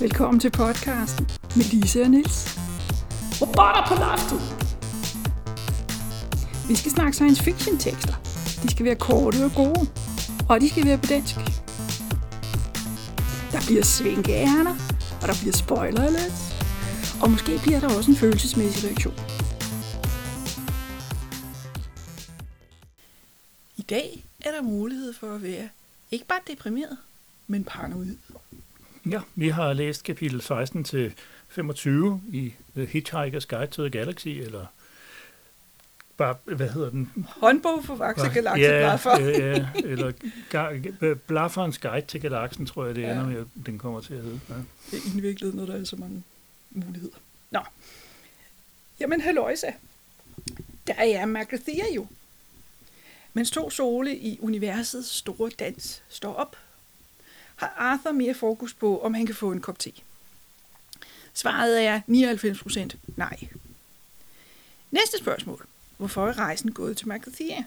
Velkommen til podcasten med Lise og Nils. Robotter på loftet! Vi skal snakke science fiction tekster. De skal være korte og gode, og de skal være på dansk. Der bliver svinkeærner, og der bliver spoiler alert. Og måske bliver der også en følelsesmæssig reaktion. I dag er der mulighed for at være ikke bare deprimeret, men paranoid. Ja, vi har læst kapitel 16 til 25 i The Hitchhiker's Guide to the Galaxy, eller bare, hvad hedder den? Håndbog for Vaxe Galaxy ja, Blaffer. ja, ja, eller ga- Blafferens Guide til Galaxen, tror jeg, det Ja. ender med, den kommer til at hedde. Ja. Det er indviklet, når der er så mange muligheder. Nå. Jamen, halløjsa. Der er Magrathea jo. Mens to sole i universets store dans står op, har Arthur mere fokus på, om han kan få en kop te. Svaret er 99% nej. Næste spørgsmål. Hvorfor er rejsen gået til Magrathea?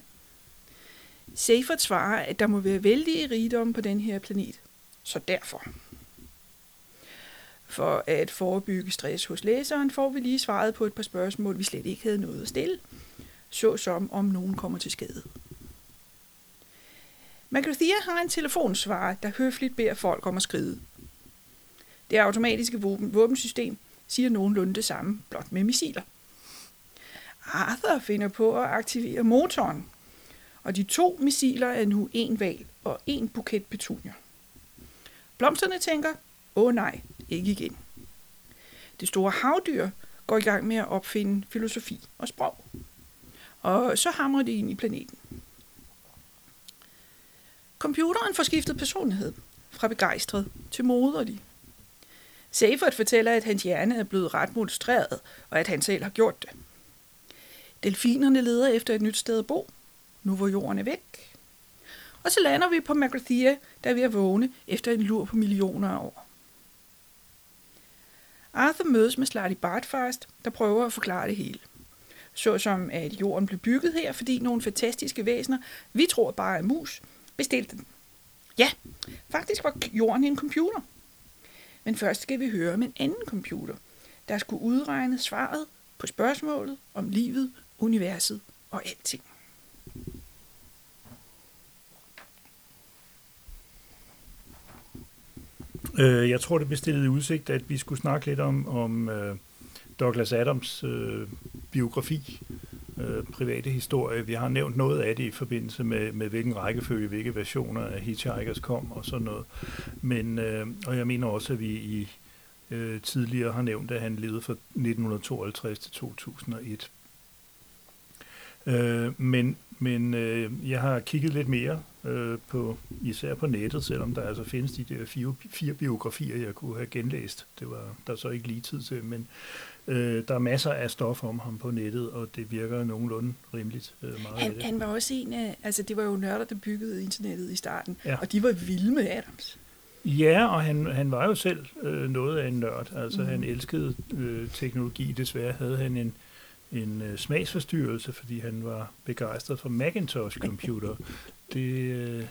Seifert svarer, at der må være vældige rigdom på den her planet. Så derfor. For at forebygge stress hos læseren, får vi lige svaret på et par spørgsmål, vi slet ikke havde noget at stille, såsom om nogen kommer til skade. Magrathea har en telefonsvarer, der høfligt beder folk om at skride. Det automatiske våben, våbensystem siger nogenlunde det samme, blot med missiler. Arthur finder på at aktivere motoren, og de to missiler er nu en val og en buket petunier. Blomsterne tænker, åh nej, ikke igen. Det store havdyr går i gang med at opfinde filosofi og sprog. Og så hamrer det ind i planeten. Computeren får skiftet personlighed fra begejstret til moderlig. Seifert fortæller, at hans hjerne er blevet ret mostreret, og at han selv har gjort det. Delfinerne leder efter et nyt sted at bo, nu hvor jorden er væk. Og så lander vi på Magrathia, der er vågne efter en lur på millioner af år. Arthur mødes med Slarty Bartfast, der prøver at forklare det hele. Såsom at jorden blev bygget her, fordi nogle fantastiske væsener, vi tror bare er mus, bestilte den. Ja, faktisk var jorden en computer. Men først skal vi høre om en anden computer, der skulle udregne svaret på spørgsmålet om livet, universet og alting. Øh, jeg tror, det bestillede i udsigt, at vi skulle snakke lidt om, om øh, Douglas Adams øh, biografi, øh, private historie. Vi har nævnt noget af det i forbindelse med, med hvilken rækkefølge, hvilke versioner af Hitchhikers kom og sådan noget. Men, øh, og jeg mener også, at vi i øh, tidligere har nævnt, at han levede fra 1952 til 2001. Øh, men men øh, jeg har kigget lidt mere øh, på, især på nettet, selvom der altså findes de der fire, fire biografier, jeg kunne have genlæst. Det var der så ikke lige tid til, men øh, der er masser af stof om ham på nettet, og det virker nogenlunde rimeligt øh, meget af Han, det. han var også en af, altså det var jo nørder, der byggede internettet i starten, Ja. og de var vilde med Adams. Ja, og han, han var jo selv øh, noget af en nørd. Altså, mm. han elskede øh, teknologi. Desværre havde han en, en øh, smagsforstyrrelse, fordi han var begejstret for Macintosh-computer. Det, øh,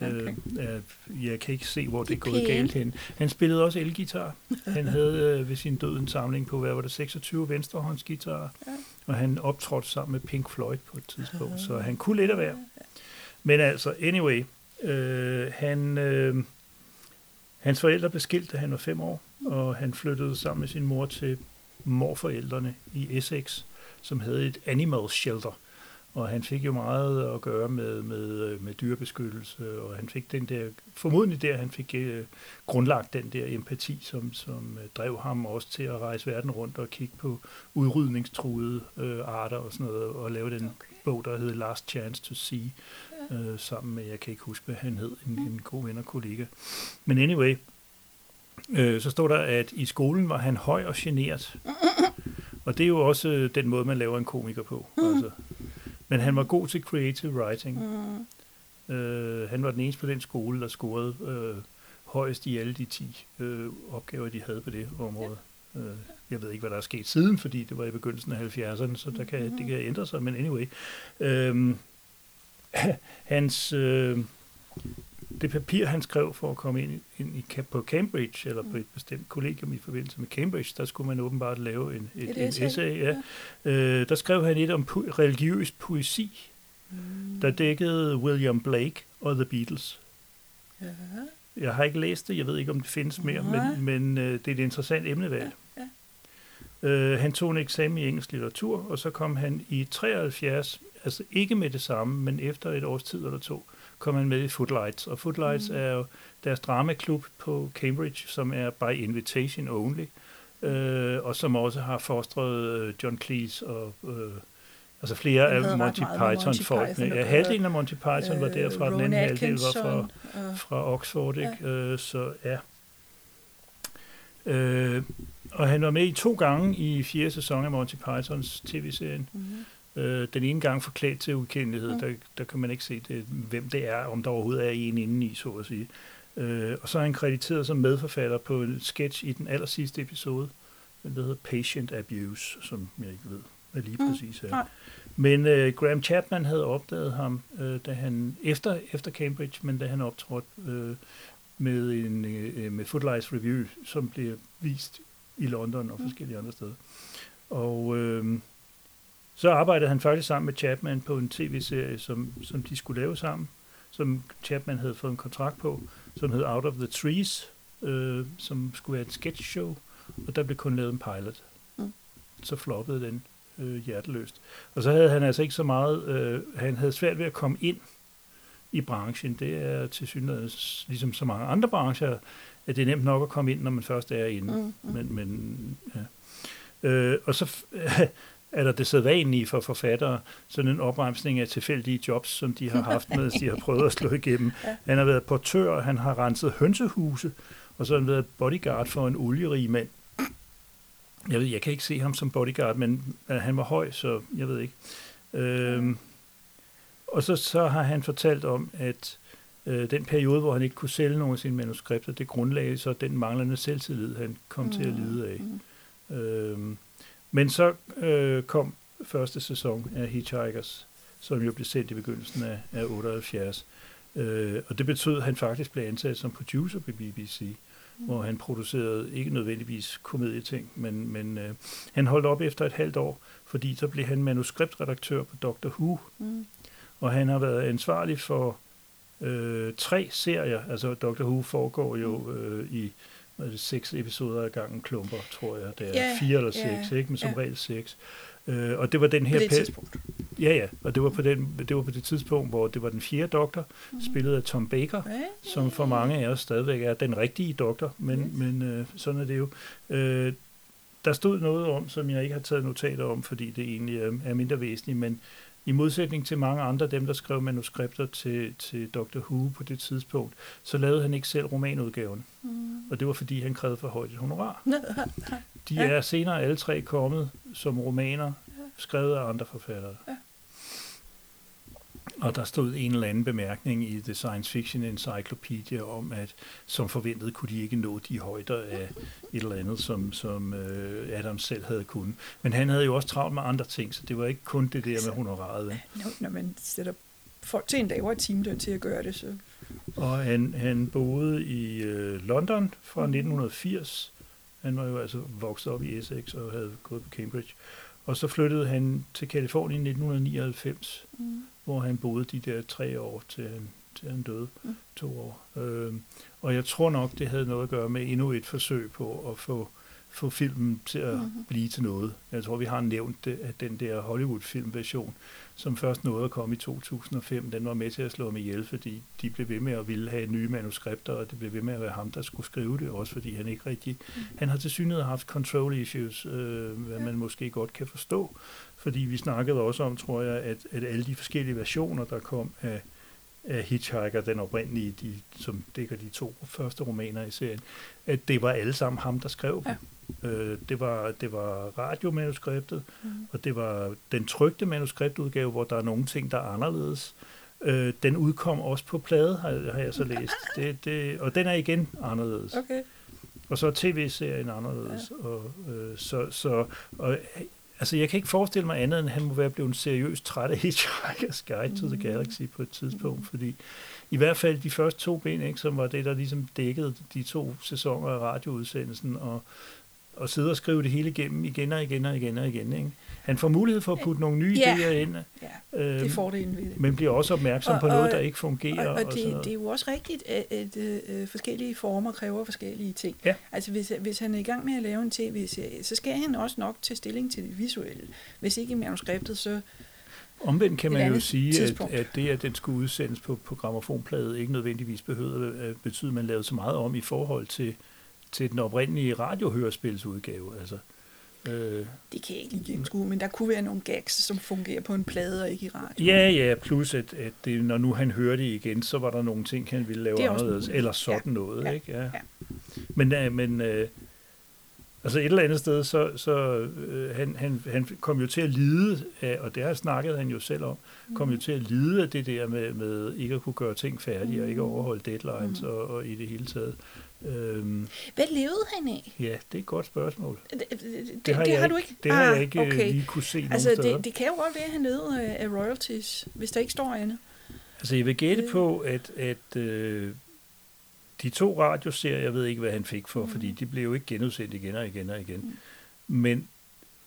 Okay. øh, er, jeg kan ikke se, hvor det er gået galt hen. Han spillede også elgitar. Han havde øh, ved sin død en samling på, hvad var det, 26 venstrehåndsgitarer. Ja. Og han optrådte sammen med Pink Floyd på et tidspunkt, så han kunne lidt af hver. Men altså, anyway, øh, han, øh, hans forældre blev skilt, da han var fem år, og han flyttede sammen med sin mor til morforældrene i Essex, som havde et animal shelter. Og han fik jo meget at gøre med, med, med dyrebeskyttelse, og han fik den der, formodentlig der, han fik øh, grundlagt den der empati, som, som øh, drev ham også til at rejse verden rundt og kigge på udrydningstruede øh, arter og sådan noget, og lave den Okay. bog, der hed Last Chance to See, øh, sammen med, jeg kan ikke huske, hvad han hed, en, en god ven og kollega. Men anyway, øh, så står der, at i skolen var han høj og generet. Og det er jo også øh, den måde, man laver en komiker på. Altså. Men han var god til creative writing. Mm. Øh, han var den eneste på den skole, der scorede øh, højst i alle de 10 øh, opgaver, de havde på det område. Øh, jeg ved ikke, hvad der er sket siden, fordi det var i begyndelsen af 70'erne, så der kan, det kan ændre sig, men anyway. Øh, hans, øh, det papir, han skrev for at komme ind, ind i, på Cambridge, eller på et bestemt kollegium i forbindelse med Cambridge, der skulle man åbenbart lave en, et, et essay. En essay ja. Ja. Øh, der skrev han et om po- religiøs poesi, mm. der dækkede William Blake og The Beatles. Ja. Jeg har ikke læst det, jeg ved ikke, om det findes mere, ja. men, men øh, det er et interessant emnevalg. Ja. Ja. Øh, han tog en eksamen i engelsk litteratur, og så kom han i 73, altså ikke med det samme, men efter et års tid eller to, kom han med i Footlights. Og Footlights mm. er jo deres dramaklub på Cambridge, som er by invitation only, øh, og som også har fostret øh, John Cleese og øh, altså flere af Monty Python-folkene. Ja, halvdelen af Monty Python øh, var derfra, Ron den anden halvdel var fra, fra Oxford. Ikke? Ja. Øh, så ja. Øh, og han var med i to gange i fjerde sæson af Monty Pythons tv-serien. Mm-hmm. Øh, den ene gang forklædt til ukendelighed, mm. der, der kan man ikke se, det, hvem det er, om der overhovedet er en indeni, så at sige. Øh, og så er han krediteret som medforfatter på en sketch i den aller sidste episode, den der hedder Patient Abuse, som jeg ikke ved, hvad lige mm. præcis er. Mm. Men øh, Graham Chapman havde opdaget ham, øh, da han efter, efter Cambridge, men da han optrådte øh, med, en, øh, med Footlights Review, som blev vist i London og mm. forskellige andre steder. Og øh, så arbejdede han faktisk sammen med Chapman på en tv-serie, som, som de skulle lave sammen, som Chapman havde fået en kontrakt på, som hed Out of the Trees, øh, som skulle være et sketch show, og der blev kun lavet en pilot. Mm. Så floppede den øh, hjerteløst. Og så havde han altså ikke så meget, øh, han havde svært ved at komme ind i branchen. Det er til synligheden, ligesom så mange andre brancher, at det er nemt nok at komme ind, når man først er inde. Mm, mm. Men, men, ja. Øh, og så er der det sædvanlige for forfattere, sådan en opremsning af tilfældige jobs, som de har haft, mens de har prøvet at slå igennem. ja. Han har været portør, han har renset hønsehuse, og så har han været bodyguard for en olierig mand. Jeg ved, jeg kan ikke se ham som bodyguard, men uh, han var høj, så jeg ved ikke. Øhm, og så, så har han fortalt om, at øh, den periode, hvor han ikke kunne sælge nogle af sine manuskripter, det grundlagde så den manglende selvtillid, han kom mm. til at lide af. Mm. Øhm, men så øh, kom første sæson af Hitchhikers, som jo blev sendt i begyndelsen af, af 78. Øh, og det betød, at han faktisk blev ansat som producer på BBC, mm. hvor han producerede ikke nødvendigvis komedieting, men, men øh, han holdt op efter et halvt år, fordi så blev han manuskriptredaktør på Doctor Who. Mm. Og han har været ansvarlig for øh, tre serier. Altså Doctor Who foregår jo mm. øh, i seks episoder af gangen klumper, tror jeg. Det er yeah, fire eller seks, yeah, ikke? men som yeah. regel seks. Øh, og det var den her... På det tidspunkt. Ja, ja, og det var, på den, det var på det tidspunkt, hvor det var den fjerde doktor, mm. spillet af Tom Baker, okay. som for mange af os stadigvæk er den rigtige doktor, men, yes. men øh, sådan er det jo. Øh, der stod noget om, som jeg ikke har taget notater om, fordi det egentlig er, er mindre væsentligt, men i modsætning til mange andre dem, der skrev manuskripter til, til Dr. Who på det tidspunkt, så lavede han ikke selv romanudgaven. Mm. Og det var fordi, han krævede for højt honorar. De er senere alle tre kommet som romaner, skrevet af andre forfattere. Ja. Og der stod en eller anden bemærkning i The Science Fiction Encyclopedia om, at som forventet kunne de ikke nå de højder af et eller andet, som, som uh, Adam selv havde kunnet. Men han havde jo også travlt med andre ting, så det var ikke kun det der med honoraret. Når, når man sætter folk til en lavere time til at gøre det, så... Og han, han boede i uh, London fra 1980. Han var jo altså vokset op i Essex og havde gået på Cambridge. Og så flyttede han til Kalifornien i 1999. Mm hvor han boede de der tre år til han, til han døde, mm. to år. Øh, og jeg tror nok, det havde noget at gøre med endnu et forsøg på at få, få filmen til at mm-hmm. blive til noget. Jeg tror, vi har nævnt det, at den der Hollywood-filmversion, som først nåede at komme i 2005, den var med til at slå mig ihjel, fordi de blev ved med at ville have nye manuskripter, og det blev ved med at være ham, der skulle skrive det, også fordi han ikke rigtig... Mm. Han har til synligheden haft control issues, øh, hvad man måske godt kan forstå, fordi vi snakkede også om, tror jeg, at, at alle de forskellige versioner, der kom af, af Hitchhiker, den oprindelige, de, som dækker de to første romaner i serien, at det var alle sammen ham, der skrev ja. dem. Øh, det, var, det var radiomanuskriptet, mm. og det var den trygte manuskriptudgave, hvor der er nogle ting, der er anderledes. Øh, den udkom også på plade, har, har jeg så læst. Det, det, og den er igen anderledes. Okay. Og så er tv-serien anderledes. Ja. Og, øh, så, så, og Altså, jeg kan ikke forestille mig andet, end han må være blevet seriøst træt af Hitchhiker's Guide to the Mm. Galaxy på et tidspunkt, fordi i hvert fald de første to ben, ikke, som var det, der ligesom dækkede de to sæsoner af radioudsendelsen, og, og sidde og skrive det hele igennem igen og igen og igen og igen. Ikke? Han får mulighed for at putte nogle nye Ja. idéer ind, Ja, øh, det er fordelen ved det. men bliver også opmærksom Og- på noget, og- der ikke fungerer. Og, og sådan det, det er jo også rigtigt, at, at øh, forskellige former kræver forskellige ting. Ja. Altså hvis, hvis han er i gang med at lave en tv-serie, så skal han også nok tage stilling til det visuelle. Hvis ikke i manuskriptet, så Omvendt kan man jo sige, at, tidspunkt. at det, at den skulle udsendes på, på gramofonplade, ikke nødvendigvis behøvede at betyde, at man lavede så meget om i forhold til, til den oprindelige radiohørespilsudgave. Altså, øh, det kan jeg ikke lige gennemskue, men der kunne være nogle gags, som fungerer på en plade og ikke i radio. ja, ja, plus at, at det, når nu han hørte det igen, så var der nogle ting, han ville lave er anderledes, muligt. eller sådan Ja. noget. Ja. Ikke? Ja. Ja. Men, øh, men øh, altså et eller andet sted, så, så øh, han, han, han kom jo til at lide af, og det har snakket han jo selv om, kom jo til at lide af det der med, med ikke at kunne gøre ting færdige, og ikke at overholde deadlines, Mm. og, og i det hele taget. Øhm, Hvad levede han af? ja, det er et godt spørgsmål. Det, det, det, har, det har du ikke? Det har Ah, jeg ikke okay. okay. lige kunne se Altså, det, det kan jo godt være, at han levede af, af royalties, hvis der ikke står andet. Altså, jeg vil gætte Øh. på, at, at øh, de to radioserier, jeg ved ikke, hvad han fik for, Mm. mm. fordi de blev jo ikke genudsendt igen og igen og igen. Mm. Men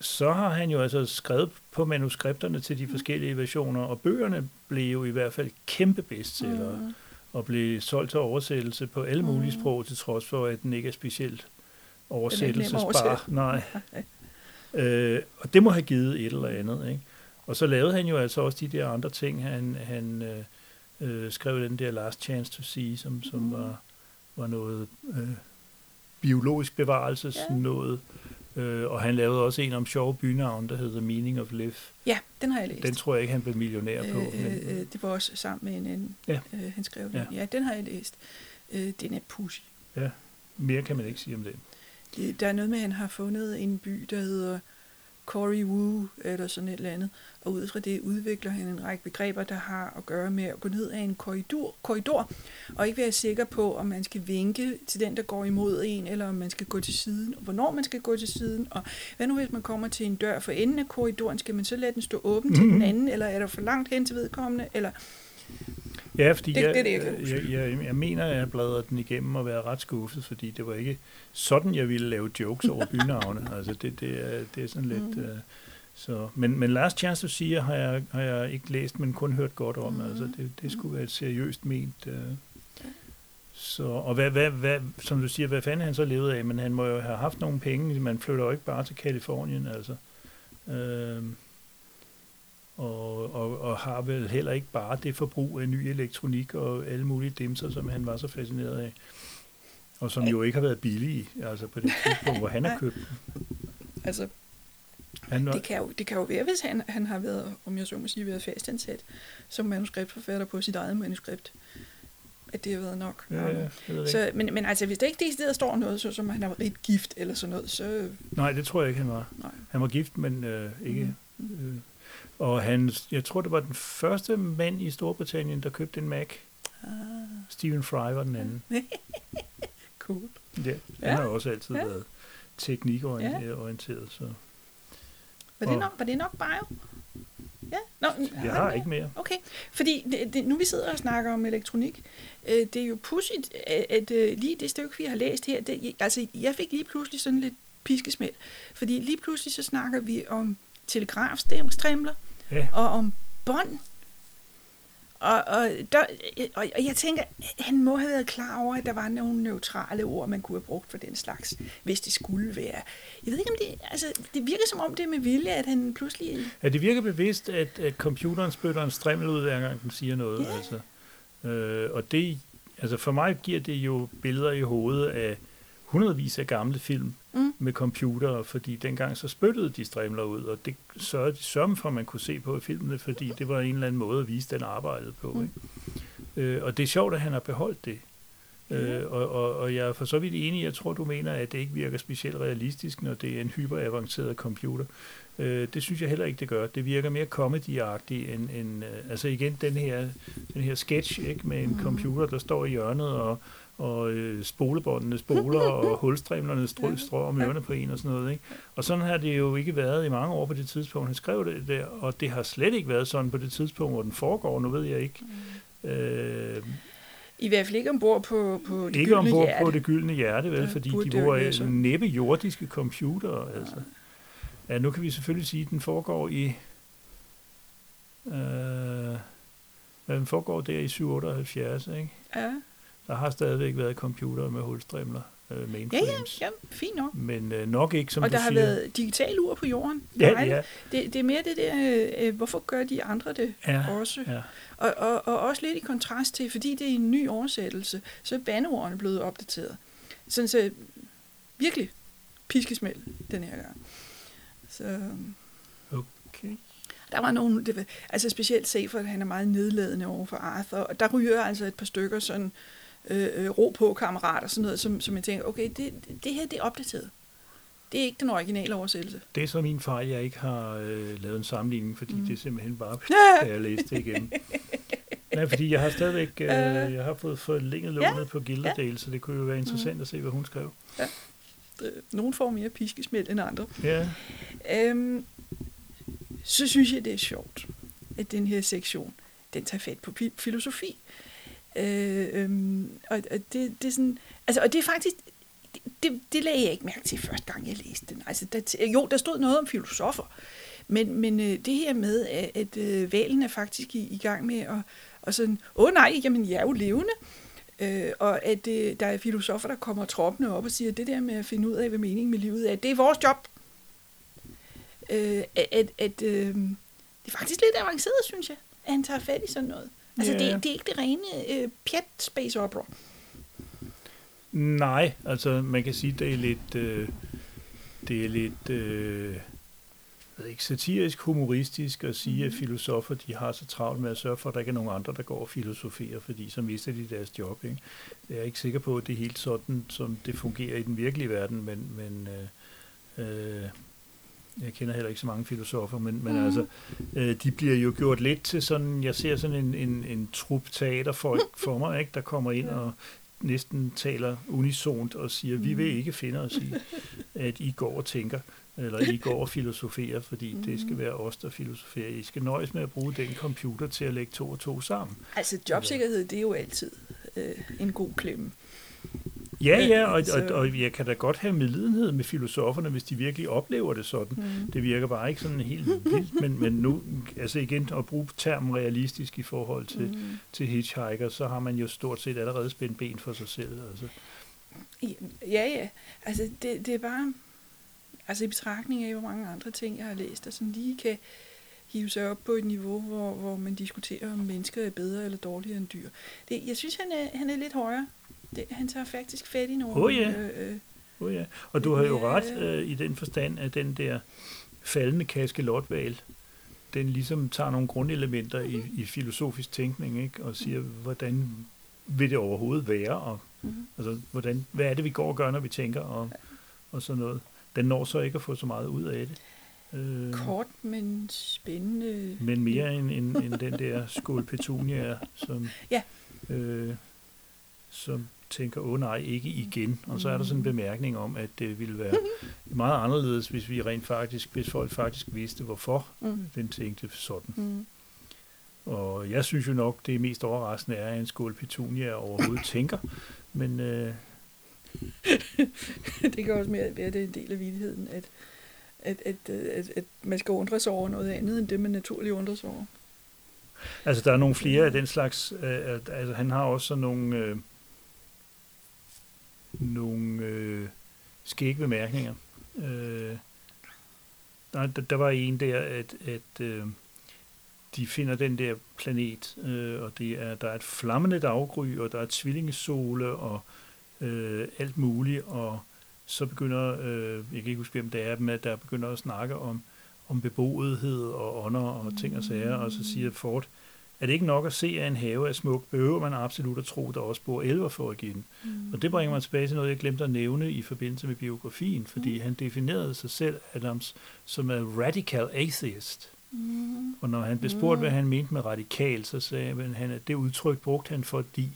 så har han jo altså skrevet på manuskripterne til de forskellige versioner, og bøgerne blev jo i hvert fald kæmpe bestsellere, mm. Og blev solgt til oversættelse på alle mulige Mm. sprog, til trods for, at den ikke er specielt oversættelsesbar. oversætte. Nej. Øh, og det må have givet et eller andet. Ikke? Og så lavede han jo altså også de der andre ting. Han, han øh, øh, skrev den der Last Chance to See, som, som Mm. var, var noget øh, biologisk bevarelses Ja. noget. Øh, og han lavede også en om sjove bynavn, der hedder Meaning of Life. Ja, den har jeg læst. Den tror jeg ikke, han blev millionær på. Øh, men, øh, det var også sammen med en anden, Ja. øh, han skrev den. Ja. Ja. ja, den har jeg læst. Øh, den er pussy. mere kan man ikke sige om det. Det, der er noget med, at han har fundet en by, der hedder Cory Woo, eller sådan et eller andet. Og ud fra det udvikler han en række begreber, der har at gøre med at gå ned ad en korridor, korridor og ikke være sikker på, om man skal vinke til den, der går imod en, eller om man skal gå til siden, og hvornår man skal gå til siden. Og hvad nu, hvis man kommer til en dør for enden af korridoren, skal man så lade den stå åben til den anden, eller er der for langt hen til vedkommende, eller Ja, fordi Det- jeg, det er det, jeg jeg, jeg, jeg mener, at jeg bladrede den igennem og været ret skuffet, fordi det var ikke sådan, jeg ville lave jokes over bynavne. altså, det, det, er, det er sådan lidt... Mhm. Uh, så, men, men Last Chance to See har jeg, har jeg ikke læst, men kun hørt godt om. Mhm. Altså, det, det skulle være et seriøst ment... Uh, så, og hvad, hvad, hvad, som du siger, hvad fanden han så levede af? Men han må jo have haft nogle penge. Man flytter jo ikke bare til Kalifornien, altså. Øhm, og, og, og har vel heller ikke bare det forbrug af ny elektronik og alle mulige dimser, som han var så fascineret af. Og som jo ikke har været billige, altså på det tidspunkt, hvor han har købt dem. altså, Han var, Det kan, jo, det kan jo være, hvis han, han har været, om jeg så må sige, været fastansat som manuskriptforfatter på sit eget manuskript, at det har været nok. ja, ja. Så, men, men altså, hvis der ikke det steder står noget, så som han har rigt gift eller sådan noget, så... Nej, det tror jeg ikke, han var. Nej. Han var gift, men øh, ikke... Mm. Øh, og han, jeg tror, det var den første mand i Storbritannien, der købte en Mac. Ah, Stephen Fry var den anden. cool. Ja, han Ja, har også altid ja. været teknikorienteret, så Var det Og- nok, var det nok bio? Ja, Nå, jeg har ikke mere. Okay, fordi det, det, nu vi sidder og snakker om elektronik, øh, det er jo pudsigt, at, at øh, lige det stykke, vi har læst her, det, altså jeg fik lige pludselig sådan lidt piskesmæld, fordi lige pludselig så snakker vi om telegrafstrimler Ja. og om bånd. Og, og, der, og, og jeg tænker, han må have været klar over, at der var nogle neutrale ord, man kunne have brugt for den slags, hvis det skulle være. Jeg ved ikke, om det... Altså, det virker som om det er med vilje, at han pludselig... Ja, det virker bevidst, at, at computeren spytter en strimmel ud, hver gang den siger noget. Ja. Altså. Øh, og det, altså for mig giver det jo billeder i hovedet af hundredvis af gamle film Mm. med computere, fordi dengang så spyttede de strimler ud, og det sørgede de sørgede for, at man kunne se på i filmene, fordi det var en eller anden måde at vise, den arbejdede på. Mm. Ikke? Øh, og det er sjovt, at han har beholdt det. Ja. Øh, og, og, og jeg er for så vidt enig, jeg tror, du mener, at det ikke virker specielt realistisk, når det er en hyperavanceret computer. Øh, det synes jeg heller ikke, det gør. Det virker mere comedy-agtigt end, end øh, altså igen den her, den her sketch ikke, med en Mhm. computer, der står i hjørnet og, og øh, spolebåndene spoler, og hulstrimlerne strø, strø om ørerne på en og sådan noget. Ikke? Og sådan har det jo ikke været i mange år på det tidspunkt, han skrev det der, og det har slet ikke været sådan på det tidspunkt, hvor den foregår, nu ved jeg ikke. Mm. Øh, I hvert fald ikke ombord på, på det ikke ombord hjerte. på det gyldne hjerte, vel, Der fordi de bruger sådan. næppe jordiske computere. Altså. Ja, nu kan vi selvfølgelig sige, at den foregår i... Øh, hvad den foregår der i 778, ikke? Ja, Der har stadigvæk været computere med hulstrimler, øh, ja, ja, mainframes. ja, fint nok. Men øh, nok ikke, som og du der har siger. været digital ur på jorden. Ja, Nej, ja, Det, det er mere det der, øh, hvorfor gør de andre det ja, også? ja. Og, og, og også lidt i kontrast til, fordi det er en ny oversættelse, så er bandeordene blevet opdateret. Sådan så virkelig piskesmæld den her gang. Så Okay. der var nogen, det, var- altså specielt se, for at han er meget nedladende over for Arthur, og der ryger altså et par stykker sådan øh, øh, ro på kammerater, sådan noget, som, som jeg tænker, okay, det, det her det er opdateret. Det er ikke den originale oversættelse. Det er så min fejl, jeg ikke har øh, lavet en sammenligning, fordi Mm. mm. det er simpelthen bare, da jeg læste det igen. Nej, fordi jeg har stadigvæk, øh, jeg har fået forlænget Ja, lånet på Gilderdale, så det kunne jo være interessant at se, hvad hun skrev. Øh, Nogen får mere piskesmæld end andre. Ja, Øhm, så synes jeg, det er sjovt, at den her sektion, den tager fat på fi- filosofi. Øh, øhm, og, og det, det er sådan, altså, og det er faktisk, det, det, det lagde jeg ikke mærke til første gang, jeg læste den. Altså, der, jo, der stod noget om filosofer, men, men øh, det her med, at, at øh, valen er faktisk i, i gang med at, og sådan, åh nej, jamen jeg er jo levende, øh, og at øh, der er filosofer, der kommer troppende op og siger, det der med at finde ud af, hvad meningen med livet er, det er vores job. Øh, at, at øh, det er faktisk lidt avanceret, synes jeg, at han tager fat i sådan noget. Altså, Ja. det, det er ikke det rene øh, pjat space opera. nej, altså man kan sige, det er lidt, øh, det er lidt, øh, ved ikke, satirisk, humoristisk at sige, Mhm. at filosofer, de har så travlt med at sørge for, at der ikke er nogen andre, der går og filosoferer, fordi så mister de deres job. Ikke? Jeg er ikke sikker på, at det er helt sådan, som det fungerer i den virkelige verden, men, men øh, øh, jeg kender heller ikke så mange filosofer, men, men Mhm. altså, øh, de bliver jo gjort lidt til sådan, jeg ser sådan en, en, en trup teaterfolk for mig, ikke, der kommer ind Ja. og næsten taler unisont og siger, vi vil Mhm. ikke finde os i, at I går og tænker, eller I går og filosoferer, fordi det skal Mhm. være os, der filosoferer. I skal nøjes med at bruge den computer til at lægge to og to sammen. Altså, jobsikkerhed, det er jo altid øh, en god klemme. Ja, Ja, ja, og, så- og, og jeg kan da godt have medlidenhed med filosoferne, hvis de virkelig oplever det sådan. Mm. Det virker bare ikke sådan helt vildt, men, men nu, altså igen, at bruge termen realistisk i forhold til, Mm. til hitchhiker, så har man jo stort set allerede spændt ben for sig selv. Altså. Ja, ja. Altså, det, det er bare... Altså, i betragtning af, hvor mange andre ting, jeg har læst, der sådan lige kan hive sig op på et niveau, hvor, hvor man diskuterer, om mennesker er bedre eller dårligere end dyr. Det, jeg synes, han er, han er lidt højere. Det, han tager faktisk fat i nogle... Åh, ja. øh, øh, Oh, ja. Og du har jo Ja. ret øh, i den forstand, at den der faldende kaskelotval, den ligesom tager nogle grundelementer i, i filosofisk tænkning, ikke? og siger, hvordan vil det overhovedet være, og mhm. altså, hvordan, hvad er det, vi går og gør, når vi tænker, og, og sådan noget. Den når så ikke at få så meget ud af det. Øh, Kort, men spændende. men mere end, end, end den der skål petunia, som, Ja. øh, som tænker, åh nej, ikke igen. Og så er der sådan en bemærkning om, at det ville være meget anderledes, hvis vi rent faktisk, hvis folk faktisk vidste, hvorfor Mm. den tænkte sådan. Mm. Og jeg synes jo nok, det mest overraskende er, at en skål petunia overhovedet tænker. Men øh, det kan også mere være, det er en del af vidigheden, at, at, at, at, at man skal undre sig over noget andet, end det man naturligt undrer sig over. altså, der er nogle flere af den slags, øh, at- altså han har også sådan nogle, øh, nogle øh, skægge bemærkninger. Øh, der, der, var en der, at, at øh, de finder den der planet, øh, og det er, der er et flammende daggry, og der er tvillingesole, og øh, alt muligt, og så begynder, øh, jeg kan ikke huske, hvem det er, men at der begynder at snakke om, om beboethed og ånder og ting og sager, og så siger Ford, er det ikke nok at se, at en have er smuk, behøver man absolut at tro, der også bor elver for at give den. Mm. Og det bringer mig tilbage til noget, jeg glemte at nævne i forbindelse med biografien, fordi Mm. han definerede sig selv, Adams, som en radical atheist. Mm. Og når han blev spurgt, Mm. hvad han mente med radikal, så sagde han, at det udtryk brugte han, fordi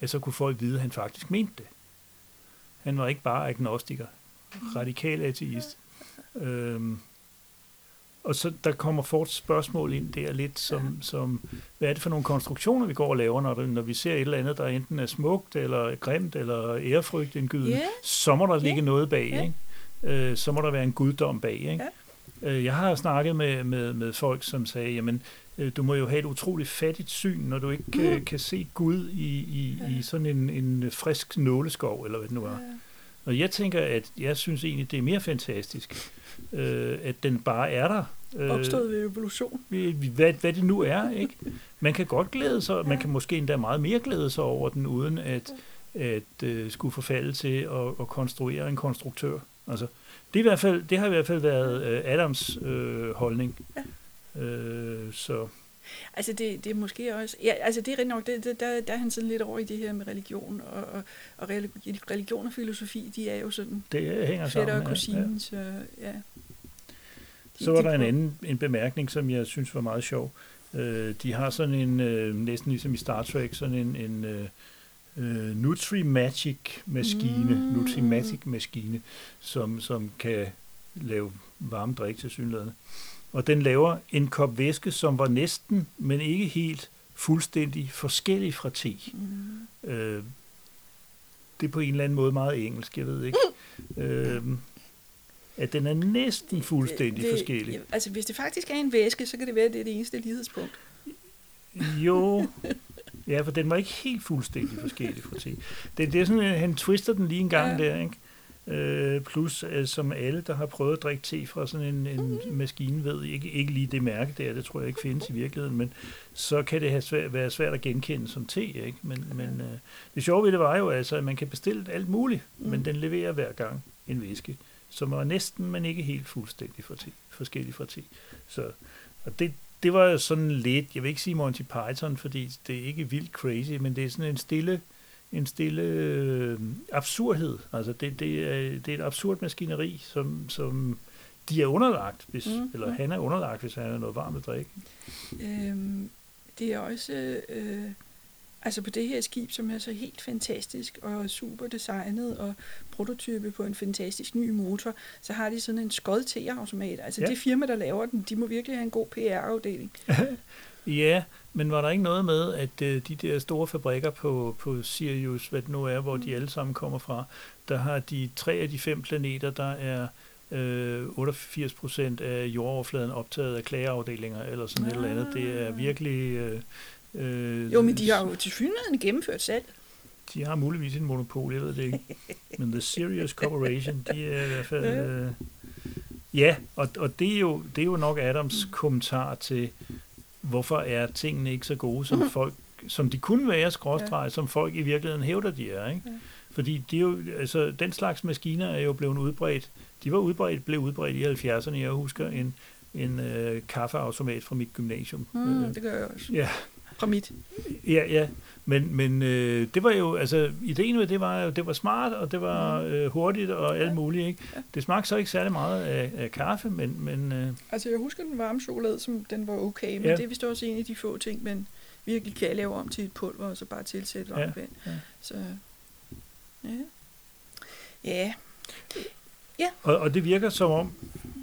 at så kunne folk vide, at han faktisk mente det. Han var ikke bare agnostiker, radikal ateist. Øhm, og så der kommer fort spørgsmål ind der lidt, som, som hvad er det for nogle konstruktioner, vi går og laver, når, det, når vi ser et eller andet, der enten er smukt, eller grimt, eller ærefrygtindgydende, Ja. så må der ligge Ja. noget bag, Ja. ikke? Øh, så må der være en guddom bag. Ikke? Øh, Jeg har snakket med, med, med folk, som sagde, jamen, øh, du må jo have et utroligt fattigt syn, når du ikke kan, kan se Gud i, i, i sådan en, en frisk nåleskov, eller hvad det nu er. Og jeg tænker, at jeg synes egentlig, det er mere fantastisk, øh, at den bare er der. Øh, Opstået ved evolution. hvad, hvad det nu er, ikke? Man kan godt glæde sig, man kan måske endda meget mere glæde sig over den, uden at, at uh, skulle forfalde til at, at konstruere en konstruktør. Altså, det, er i hvert fald, det har i hvert fald været uh, Adams uh, holdning. Uh, så Altså det, det er måske også, ja, altså det er rigtig nok, det, det, der, der er han sådan lidt over i det her med religion, og, og, og relig- religion og filosofi, de er jo sådan det hænger fætter sammen. og kusine, så ja. Så var de der en anden en bemærkning, som jeg synes var meget sjov. Øh, de har sådan en, øh, næsten ligesom i Star Trek, sådan en, en øh, øh, Nutrimagic-maskine, Mm. mm. Nutrimatic-maskine, som, som kan lave varme drik til synlædende. Og den laver en kop væske, som var næsten, men ikke helt fuldstændig forskellig fra te. Mm. Øh, det er på en eller anden måde meget engelsk, jeg ved ikke. Øh, at den er næsten fuldstændig det, forskellig. Ja, altså hvis det faktisk er en væske, så kan det være, at det er det eneste lighedspunkt. Jo, ja, for den var ikke helt fuldstændig forskellig fra te. Det, det er sådan, at han twister den lige en gang Ja. der, ikke? Øh, plus, øh, som alle, der har prøvet at drikke te fra sådan en, en maskine, ved ikke, ikke lige det mærke der, det tror jeg ikke findes i virkeligheden, men så kan det have svært, være svært at genkende som te, ikke? Men, men øh, det sjove ved det var jo altså, at man kan bestille alt muligt, Mm. mm. men den leverer hver gang en væske, som er næsten, men ikke helt fuldstændig fra te, forskellig fra te. Så, og det, det var jo sådan lidt, jeg vil ikke sige Monty Python, fordi det er ikke vildt crazy, men det er sådan en stille, en stille øh, absurdhed. Altså det, det, er, det er et absurd maskineri, som, som de er underlagt, hvis, Mm, eller mm. han er underlagt, hvis han er noget varmt at drikke. Øhm, det er også, øh, altså på det her skib, som er så helt fantastisk og super designet og prototype på en fantastisk ny motor, så har de sådan en skod automat Altså ja. Det firma, der laver den, de må virkelig have en god PR-afdeling. Ja, men var der ikke noget med, at øh, de der store fabrikker på, på Sirius, hvad det nu er, hvor de alle sammen kommer fra, der har de tre af de fem planeter, der er øh, 88 procent af jordoverfladen optaget af klageafdelinger, eller sådan et eller andet. Det er virkelig... Øh, øh, Jo, men de har jo til synligheden gennemført salg. De har muligvis en monopol, jeg ved det ikke. Men The Sirius Corporation, de er i hvert fald... Ja. Øh, ja, og, og det, er jo, det er jo nok Adams kommentar til, hvorfor er tingene ikke så gode, som folk som de kunne være, skråstreg, ja. som folk i virkeligheden hævder, de er. Ikke? Ja. Fordi det er jo, altså, den slags maskiner er jo blevet udbredt. De var udbredt, blev udbredt i 70'erne. Jeg husker en, en øh, kaffeautomat fra mit gymnasium. Mm, Øh, det gør jeg også. ja, Fra mit. Ja, ja. Men, men øh, det var jo, altså, ideen ved det var jo, det var smart, og det var øh, hurtigt og alt Ja. muligt, ikke? Ja. Det smagte så ikke særlig meget af, af kaffe, men, men øh, Altså jeg husker den varme chokolade, som den var okay, men Ja. det er vist også en af de få ting, man virkelig kan lave om til et pulver, og så bare tilsætte varmt Ja, vand. ja. Så ja. Ja, og, og det virker som om,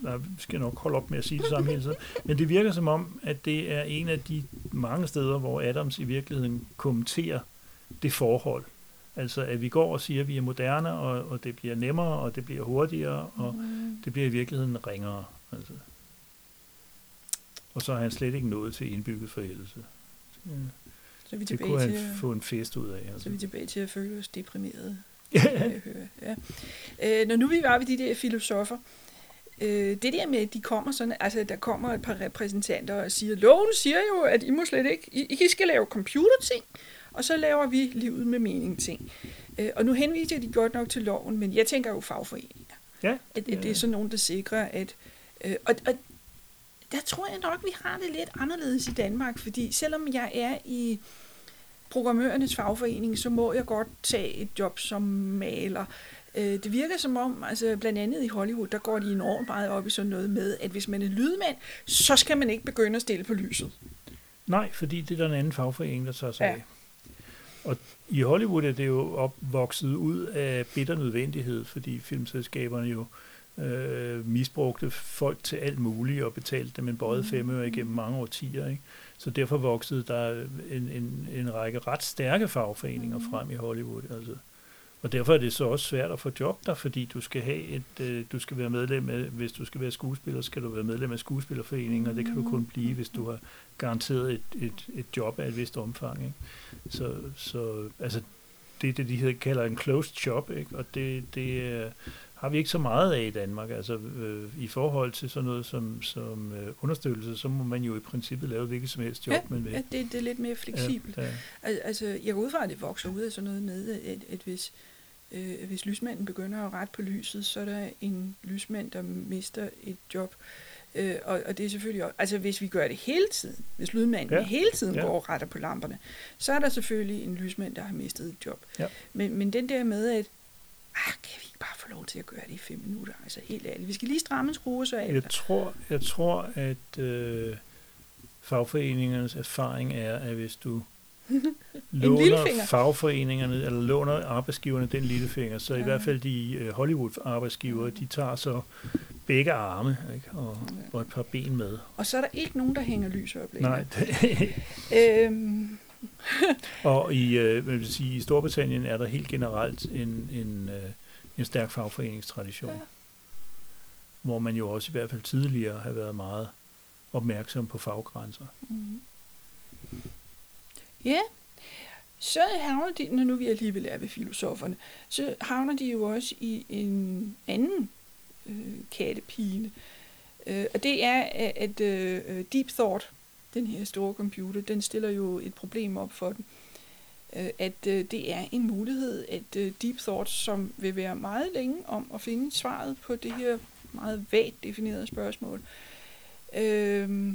nej, vi skal nok holde op med at sige det samme hele tiden, men det virker som om, at det er en af de mange steder, hvor Adams i virkeligheden kommenterer det forhold. Altså, at vi går og siger, at vi er moderne, og, og det bliver nemmere, og det bliver hurtigere, og Mm. det bliver i virkeligheden ringere. Altså. Og så har han slet ikke nået til indbygget forældelse. Ja. så er vi Det kunne til, han at, få en fest ud af. så Altså. er vi tilbage til at føle os deprimerede. Ja. jeg. Ja. Øh, når nu vi var ved de der filosofer, øh, det der med, at de kommer sådan, altså der kommer et par repræsentanter og siger, loven siger jo, at I må slet ikke, I, I skal lave computerting, og så laver vi livet med mening ting. Øh, og nu henviser de godt nok til loven, men jeg tænker jo fagforeninger. Ja, At, at det er sådan nogen, der sikrer, at... Øh, og, og der tror jeg nok, vi har det lidt anderledes i Danmark, fordi selvom jeg er i programmørernes fagforening, så må jeg godt tage et job som maler. Øh, det virker som om, altså blandt andet i Hollywood, der går de enormt meget op i sådan noget med, at hvis man er lydmand, så skal man ikke begynde at stille på lyset. Nej, fordi det er der en anden fagforening, der tager sig Ja. af. Og i Hollywood er det jo opvokset ud af bitter nødvendighed, fordi filmselskaberne jo øh, misbrugte folk til alt muligt og betalte dem en bøjet femøre igennem mange årtier. Ikke? Så derfor voksede der en, en, en række ret stærke fagforeninger frem i Hollywood. Altså. Og derfor er det så også svært at få job der, fordi du skal have et, øh, du skal være medlem af, hvis du skal være skuespiller, skal du være medlem af skuespillerforeningen, og det kan du kun blive, hvis du har garanteret et, et, et job af et vist omfang. Ikke? Så, så altså, det er det, de hedder, kalder en closed job, ikke? og det, det har vi ikke så meget af i Danmark. Altså, øh, I forhold til sådan noget som, som øh, understøttelse, så må man jo i princippet lave hvilket som helst job, ja, man vil. Ja, det, det er lidt mere fleksibelt. Ja, ja. Altså, jeg går ud fra, at det vokser ud af sådan noget med, at, at hvis øh, hvis lysmanden begynder at rette på lyset, så er der en lysmand, der mister et job. Øh, og, og det er selvfølgelig også, altså hvis vi gør det hele tiden, hvis lydmanden ja. hele tiden ja. går og retter på lamperne, så er der selvfølgelig en lysmand, der har mistet et job. Ja. Men, men den der med, at ah, kan vi ikke bare få lov til at gøre det i fem minutter? Altså helt ærligt. Vi skal lige stramme en skrue, så af. Jeg tror, jeg tror at øh, fagforeningernes erfaring er, at hvis du låner fagforeningerne, eller låner arbejdsgiverne den lillefinger, så ja. i hvert fald de uh, Hollywood-arbejdsgivere, de tager så begge arme ikke? Og, ja. og et par ben med. Og så er der ikke nogen, der hænger lys op. Nej. øhm. og i, uh, vil sige, i Storbritannien er der helt generelt en, en, uh, en stærk fagforeningstradition, ja. hvor man jo også i hvert fald tidligere har været meget opmærksom på faggrænser. Mm. Ja, så havner de, når nu vi alligevel er ved filosoferne, så havner de jo også i en anden øh, kattepine. Øh, og det er, at øh, Deep Thought, den her store computer, den stiller jo et problem op for den. Øh, at øh, det er en mulighed, at øh, Deep Thought, som vil være meget længe om at finde svaret på det her meget vagt definerede spørgsmål, øh,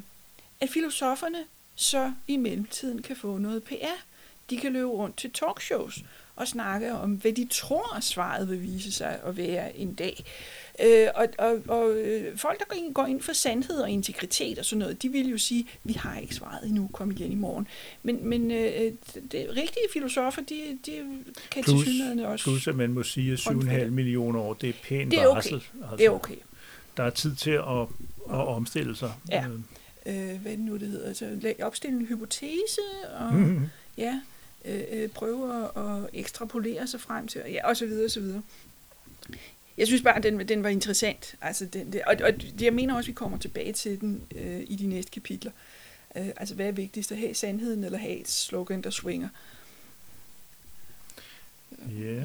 at filosoferne så i mellemtiden kan få noget PR. De kan løbe rundt til talkshows og snakke om, hvad de tror, svaret vil vise sig at være en dag. Øh, og og, og øh, folk, der går ind for sandhed og integritet og sådan noget, de vil jo sige, vi har ikke svaret endnu, kom igen i morgen. Men, men øh, det rigtige filosofer, de, de kan plus, til synligheden også... Plus, at man må sige, at 7,5 millioner år, det er pænt det er okay. barsel. Altså, det er okay. Der er tid til at, at omstille sig. Ja. Øh hvad det nu det hedder, altså opstille en hypotese, og mm-hmm. ja, øh, øh, prøve at ekstrapolere sig frem til, ja, og så videre, og så videre. Jeg synes bare, at den, den var interessant. Altså den, det, og, og jeg mener også, at vi kommer tilbage til den øh, i de næste kapitler. Øh, altså, hvad er vigtigst, at have sandheden, eller have et slogan, der swinger? Ja. Yeah.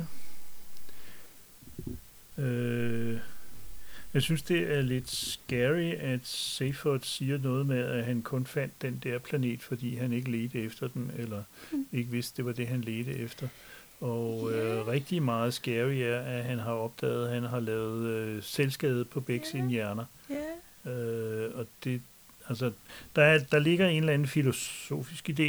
Øh. Jeg synes, det er lidt scary, at Seyford siger noget med, at han kun fandt den der planet, fordi han ikke ledte efter den, eller mm. ikke vidste, det var det, han ledte efter. Og yeah. øh, rigtig meget scary er, at han har opdaget, at han har lavet øh, selvskade på begge yeah. sine hjerner. Yeah. Øh, og det, Altså, der, er, der ligger en eller anden filosofisk idé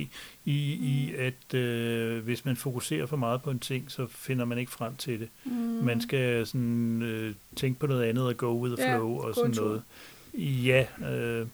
i, mm. i at øh, hvis man fokuserer for meget på en ting, så finder man ikke frem til det. Mm. Man skal sådan øh, tænke på noget andet og go with the flow ja, og sådan noget. Ja, øh,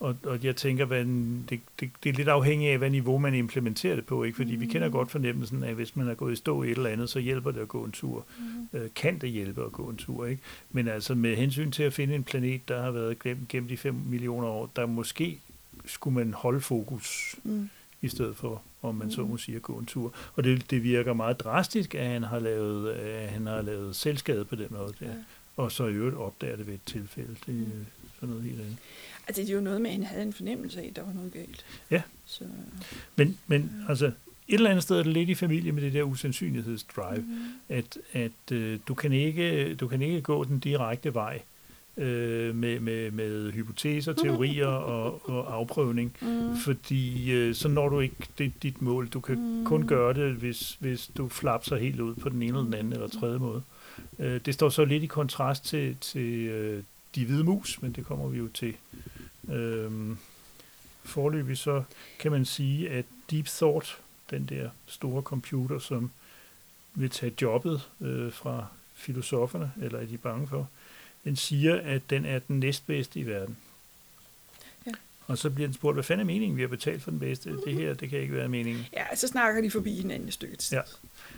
og, og jeg tænker, hvad det, det, det er lidt afhængigt af, hvad niveau man implementerer det på, ikke? fordi mm. vi kender godt fornemmelsen af, at hvis man er gået i stå i et eller andet, så hjælper det at gå en tur. Mm. Øh, kan det hjælpe at gå en tur, ikke? Men altså med hensyn til at finde en planet, der har været glemt gennem de 5 millioner år, der måske skulle man holde fokus, mm. i stedet for, om man så mm. må sige, at gå en tur. Og det, det virker meget drastisk, at han har lavet, at han har lavet selvskade på den måde der. Ja. Og så i øvrigt opdager det ved et tilfælde. Det er mm. sådan noget helt andet. Altså, det er jo noget med, at han havde en fornemmelse af, at der var noget galt. Ja. Så, men, men altså, et eller andet sted er det lidt i familie med det der usandsynlighedsdrive, mm. at, at øh, du, kan ikke, du kan ikke gå den direkte vej øh, med, med, med hypoteser, teorier og, og afprøvning, mm. fordi øh, så når du ikke det, dit mål. Du kan mm. kun gøre det, hvis, hvis du flapser helt ud på den ene eller den anden eller tredje måde. Øh, det står så lidt i kontrast til, til øh, de hvide mus, men det kommer vi jo til. Øhm, forløbig så kan man sige, at Deep Thought, den der store computer, som vil tage jobbet øh, fra filosoferne, eller er de bange for, den siger, at den er den næstbedste i verden. Ja. Og så bliver den spurgt, hvad fanden er meningen? Vi har betalt for den bedste. Det her, det kan ikke være meningen. Ja, så snakker de forbi hinanden et stykke tid. Ja.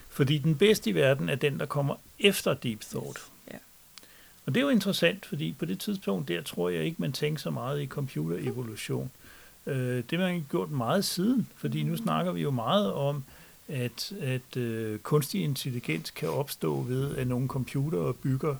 Fordi den bedste i verden er den, der kommer efter Deep Thought. Og det er jo interessant, fordi på det tidspunkt, der tror jeg ikke, man tænker så meget i computerevolution. Øh, det har man gjort meget siden, fordi nu snakker vi jo meget om, at, at øh, kunstig intelligens kan opstå ved, at nogle computere bygger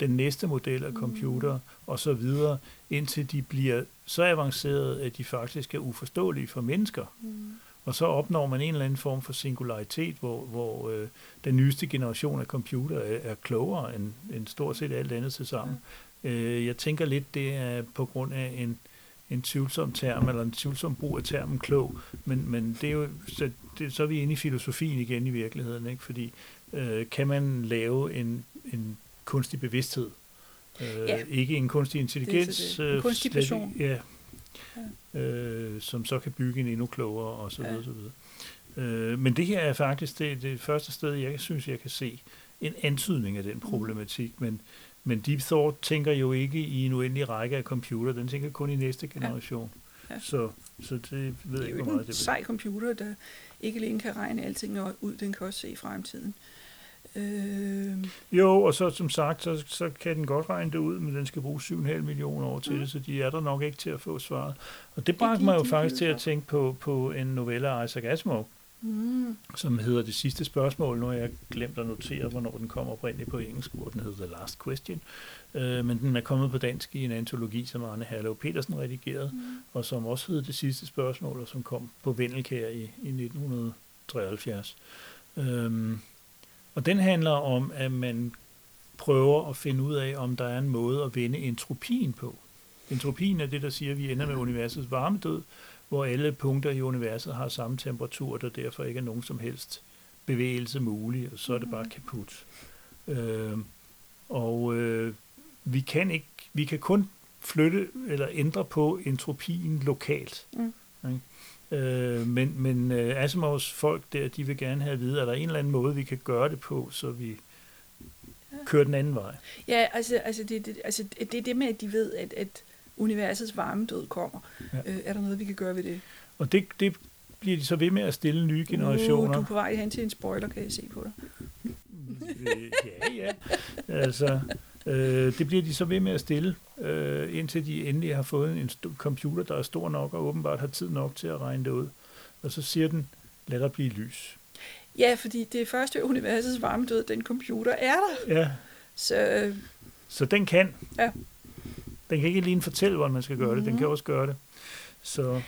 den næste model af computer og så videre, indtil de bliver så avancerede, at de faktisk er uforståelige for mennesker. Mm. Og så opnår man en eller anden form for singularitet, hvor, hvor øh, den nyeste generation af computer er, er klogere end, end stort set alt andet til sammen. Øh, jeg tænker lidt, det er på grund af en, en tvivlsom term, eller en tvivlsom brug af termen klog, men, men det er jo, så, det, så er vi inde i filosofien igen i virkeligheden, ikke? fordi øh, kan man lave en, en kunstig bevidsthed, øh, Ja. ikke en kunstig intelligens, Det er det. En øh, kunstig slet person. ikke- Ja, øh, som så kan bygge en endnu klogere og så Ja. videre, så videre. Øh, men det her er faktisk det, det første sted, jeg synes, jeg kan se en antydning af den problematik, men, men Deep Thought tænker jo ikke i en uendelig række af computer, den tænker kun i næste generation. Ja. Så, så det ved Det jeg er ikke, hvor meget en det sej computer, der ikke alene kan regne alting ud, den kan også se fremtiden. Øh, Jo, og så som sagt, så, så kan den godt regne det ud, men den skal bruge 7,5 millioner år til Mm. det, så de er der nok ikke til at få svaret. Og det bragte mig jo faktisk til at tænke på, på en novelle af Isaac Asimov, mm, som hedder Det sidste spørgsmål. Nu har jeg glemt at notere, hvornår den kommer oprindeligt på engelsk, hvor den hedder The Last Question. Øh, men den er kommet på dansk i en antologi, som Arne Herlev Petersen redigerede, mm, og som også hed Det sidste spørgsmål, og som kom på Vendelkær i, i 1973. Øhm, og den handler om, at man prøver at finde ud af, om der er en måde at vende entropien på. Entropien er det, der siger, at vi ender med universets varmedød, hvor alle punkter i universet har samme temperatur, der derfor ikke er nogen som helst bevægelse mulig, og så er det bare kaput. Øh, og øh, vi kan ikke, vi kan kun flytte eller ændre på entropien lokalt. Mm. Ikke? Øh, men men øh, Asimovs folk der, de vil gerne have at vide, er der en eller anden måde, vi kan gøre det på, så vi kører den anden vej. Ja, altså, altså, det, det, altså det er det med, at de ved, at, at universets varmedød kommer. Ja. Øh, er der noget, vi kan gøre ved det? Og det, det bliver de så ved med at stille nye generationer. Uh, du er på vej hen til en spoiler, kan jeg se på dig. Ja, ja. Altså, øh, det bliver de så ved med at stille, øh, indtil de endelig har fået en computer, der er stor nok og åbenbart har tid nok til at regne det ud. Og så siger den, lad der blive lys. Ja, fordi det er først ved universets varmedød, den computer er der. Ja, Så øh, så den kan. Ja. Den kan ikke lige fortælle, hvordan man skal gøre det. Den Mhm. kan også gøre det. Så,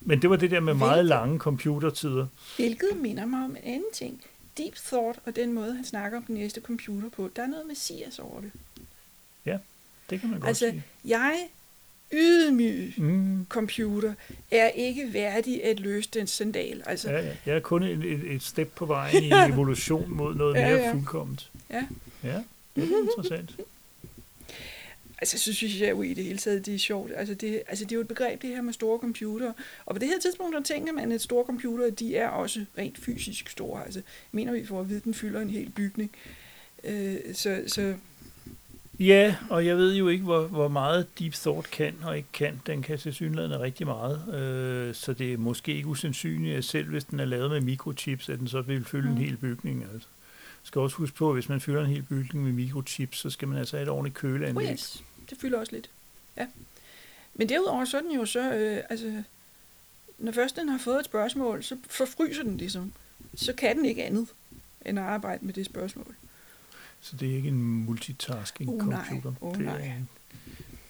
men det var det der med meget Hvilket- lange computertider. hvilket minder mig om en anden ting. Deep Thought og den måde, han snakker om den næste computer på. Der er noget messias over det. Det kan man godt Altså, sige. Jeg, ydmyg Mm, computer, er ikke værdig at løse den sandal. Altså, ja, ja. Jeg er kun et, et, et step på vejen i en evolution mod noget Ja, mere ja. fuldkomment. Ja. Ja, det er interessant. Altså, så synes jeg jo i det hele taget, det er sjovt. Altså det, altså, det er jo et begreb, det her med store computere. Og på det her tidspunkt, der tænker man, at store computere, de er også rent fysisk store. Altså, mener vi for at vide, at den fylder en hel bygning. Øh, så, så Ja, og jeg ved jo ikke, hvor, hvor meget Deep Thought kan og ikke kan. Den kan til synligheden rigtig meget, øh, så det er måske ikke usandsynligt, at selv hvis den er lavet med mikrochips, at den så vil fylde mm. en hel bygning. Altså. skal også huske på, at hvis man fylder en hel bygning med mikrochips, så skal man altså have et ordentligt køleanlæg. oh yes, det fylder også lidt. Ja. Men derudover så er den jo så, øh, altså, når først den har fået et spørgsmål, så forfryser den ligesom. Så kan den ikke andet end at arbejde med det spørgsmål. Så det er ikke en multitasking Oh, nej. computer. Oh, det, er en,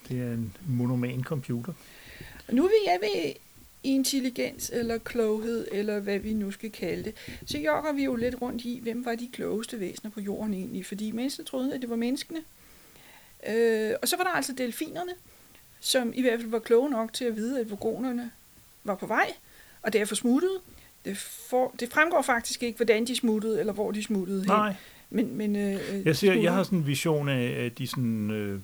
det er en monoman computer. Nu vil jeg ved intelligens eller kloghed, eller hvad vi nu skal kalde det, så jogger vi jo lidt rundt i, hvem var de klogeste væsener på jorden egentlig, fordi mennesker troede, at det var menneskene. Øh, og så var der altså delfinerne, som i hvert fald var kloge nok til at vide, at vogonerne var på vej, og derfor smuttede. Det, for, det fremgår faktisk ikke, hvordan de smuttede, eller hvor de smuttede hen. Nej, Men, men, øh, jeg, ser, jeg har sådan en vision af, at de sådan, øh,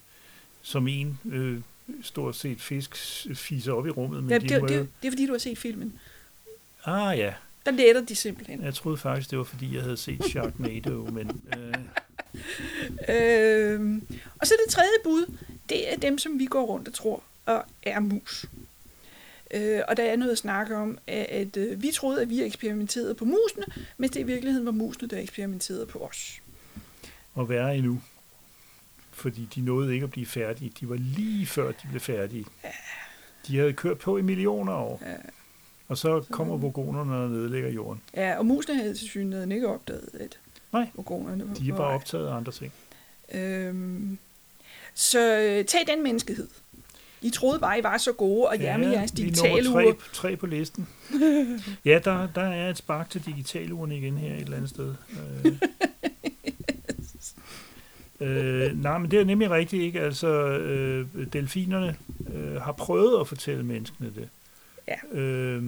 som en øh, stort set fisk fiser op i rummet. Men ja, de det, det, det er fordi, du har set filmen. Ah ja, Der letter de simpelthen. jeg troede faktisk, det var fordi, jeg havde set Sharknado, men øh, Øh, og så det tredje bud, det er dem, som vi går rundt og tror og er mus. Øh, og der er noget at snakke om, at, at øh, vi troede, at vi eksperimenterede på musene, mens det i virkeligheden var musene, der eksperimenterede på os. Og værre endnu. Fordi de nåede ikke at blive færdige. De var lige før, de blev færdige. De havde kørt på i millioner år. Ja. Og så kommer vogonerne og nedlægger jorden. Ja, og musene havde til synligheden ikke opdaget, at Nej, organerne var De er bare optaget af andre ting. Øhm, så øh, tag den menneskehed. I troede bare, I var så gode, og med jeres er digitale ure. tre, tre på listen. ja, der, der er et spark til digitaluren igen her et eller andet sted. Øh, øh, nej, men det er nemlig rigtigt ikke. Altså, øh, delfinerne øh, har prøvet at fortælle menneskene det. Ja. Øh,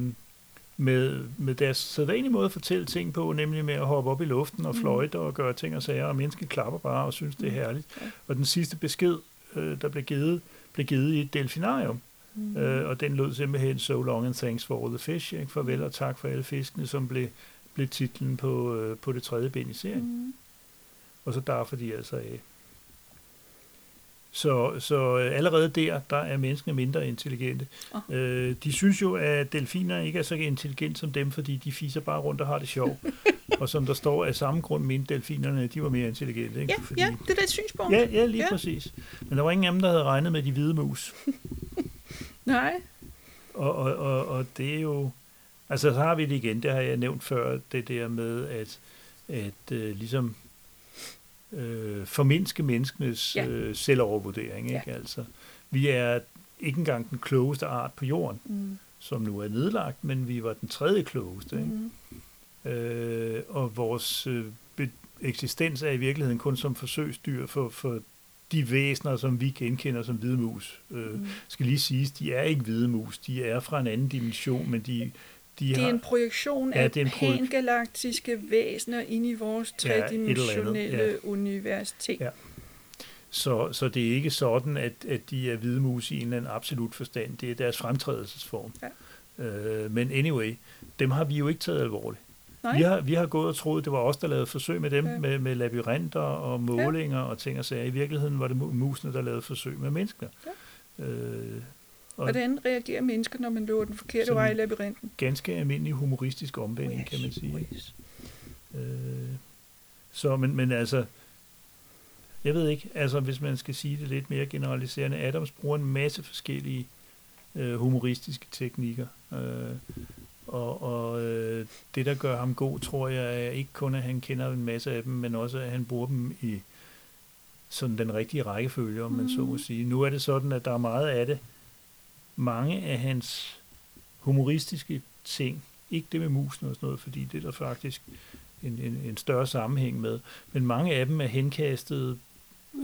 med, med deres sædvanlige måde at fortælle ting på, nemlig med at hoppe op i luften og Mm. fløjte og gøre ting og sager, og mennesket klapper bare og synes, det er Mm. herligt. Ja. Og den sidste besked, øh, der blev givet, blev givet i et delfinarium. Mm. Øh, og den lød simpelthen So long and thanks for all the fish. Ikke? Farvel og tak for alle fiskene, som blev, blev titlen på, øh, på det tredje bind i serien. Mm. Og så derfor de altså af. Så, så øh, allerede der, der er menneskene mindre intelligente. Åh. Øh, de synes jo, at delfiner ikke er så intelligente som dem, fordi de fiser bare rundt og har det sjovt. og som der står, af samme grund mente delfinerne, de var mere intelligente. Ikke? Ja, ja, det er et synspunkt. ja, ja, lige ja. præcis. Men der var ingen af dem, der havde regnet med de hvide mus. Nej. Og, og, og, og det er jo... Altså, så har vi det igen, det har jeg nævnt før, det der med at, at øh, ligesom øh, formindske menneskenes Ja. ja. øh, selvovervurdering. Ikke? Altså, vi er ikke engang den klogeste art på jorden, Mm. som nu er nedlagt, men vi var den tredje klogeste. Ikke? Mm. Øh, og vores øh, eksistens er i virkeligheden kun som forsøgsdyr for, for de væsener, som vi genkender som hvide mus. Øh, Mm. skal lige siges, de er ikke hvide mus, de er fra en anden dimension, men de, de Det er har... en projektion Ja, af en pangalaktiske væsener ind i vores Ja, tredimensionelle ja. univers ting. Ja. Så, så det er ikke sådan, at, at de er hvide mus i en eller anden absolut forstand. Det er deres fremtrædelsesform. Ja. Øh, men anyway, dem har vi jo ikke taget alvorligt. Nej? Vi har, vi har gået og troet, det var os, der lavede forsøg med dem, Ja. ja. med, med labyrinter og målinger ja. og ting og sager. I virkeligheden var det mu- musene, der lavede forsøg med mennesker. Ja. Øh, Hvordan reagerer mennesker, når man løber den forkerte Sådan- vej i labyrinten? ganske almindelig humoristisk omvending, Yes, kan man sige. yes. Øh, så, men, men altså, jeg ved ikke, altså hvis man skal sige det lidt mere generaliserende, Adams bruger en masse forskellige øh, humoristiske teknikker. Øh, og og øh, det, der gør ham god, tror jeg, er ikke kun, at han kender en masse af dem, men også, at han bruger dem i sådan den rigtige rækkefølge, om man så må Mhm. sige. Nu er det sådan, at der er meget af det. Mange af hans humoristiske ting, ikke det med musen og sådan noget, fordi det er der faktisk en, en, en større sammenhæng med, men mange af dem er henkastede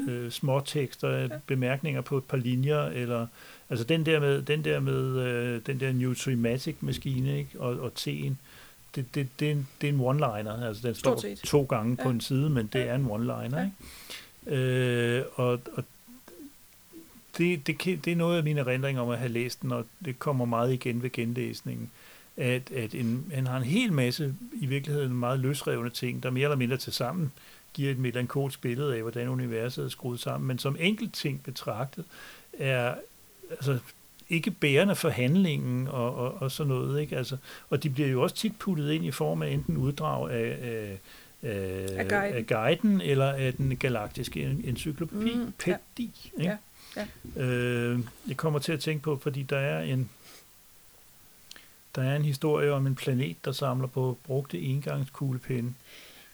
øh, småtekster, ja. bemærkninger på et par linjer, eller altså den der med den der med øh, den der Nutrimatic maskine, ikke? Og, og T'en, det, det, det, er en, det er en one-liner, altså den Stort står set. to gange ja. på en side, men det Ja. er en one-liner, Ja. ikke? Øh, og, og det, det, det er noget af mine erindringer om at have læst den, og det kommer meget igen ved genlæsningen, at, at en, han har en hel masse, i virkeligheden meget løsrevne ting, der mere eller mindre til sammen giver et melankolsk billede af, hvordan universet er skruet sammen, men som enkelt ting betragtet, er altså, ikke bærende for handlingen og, og, og sådan noget. Ikke? Altså, og de bliver jo også tit puttet ind i form af enten uddrag af, af, af, Af guiden. af guiden eller af den galaktiske en- encyklopædi. Mm, ja. ikke? Ja, Øh, jeg kommer til at tænke på, fordi der er en der er en historie om en planet, der samler på brugte engangskuglepinde,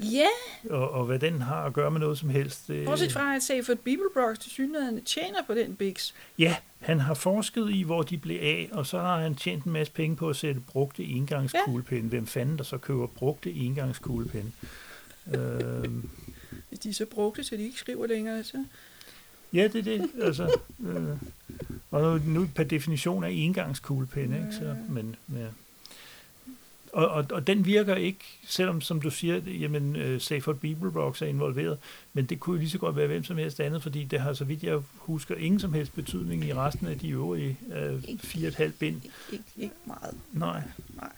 Ja, og, og hvad den har at gøre med noget som helst. Det, bortset fra at Seyfried Bibelbrox til synligheden tjener på den Bix. Ja, han har forsket i, hvor de blev af, og så har han tjent en masse penge på at sætte brugte engangskuglepinde. Hvem fanden der så køber brugte engangskuglepinde? øh, Hvis de så brugte, så de ikke skriver længere, så... ja, det er det. Altså, øh, og nu, nu per definition er engangskuglepinde, ikke? Så, men, ja. Og, og, og den virker ikke, selvom som du siger, jamen uh, Seyfried Bibelbox er involveret, men det kunne jo lige så godt være hvem som helst andet, fordi det har, så vidt jeg husker, ingen som helst betydning i resten af de øvrige uh, fire og et halvt bind. Ikke, ikke, ikke meget. Nej. Nej.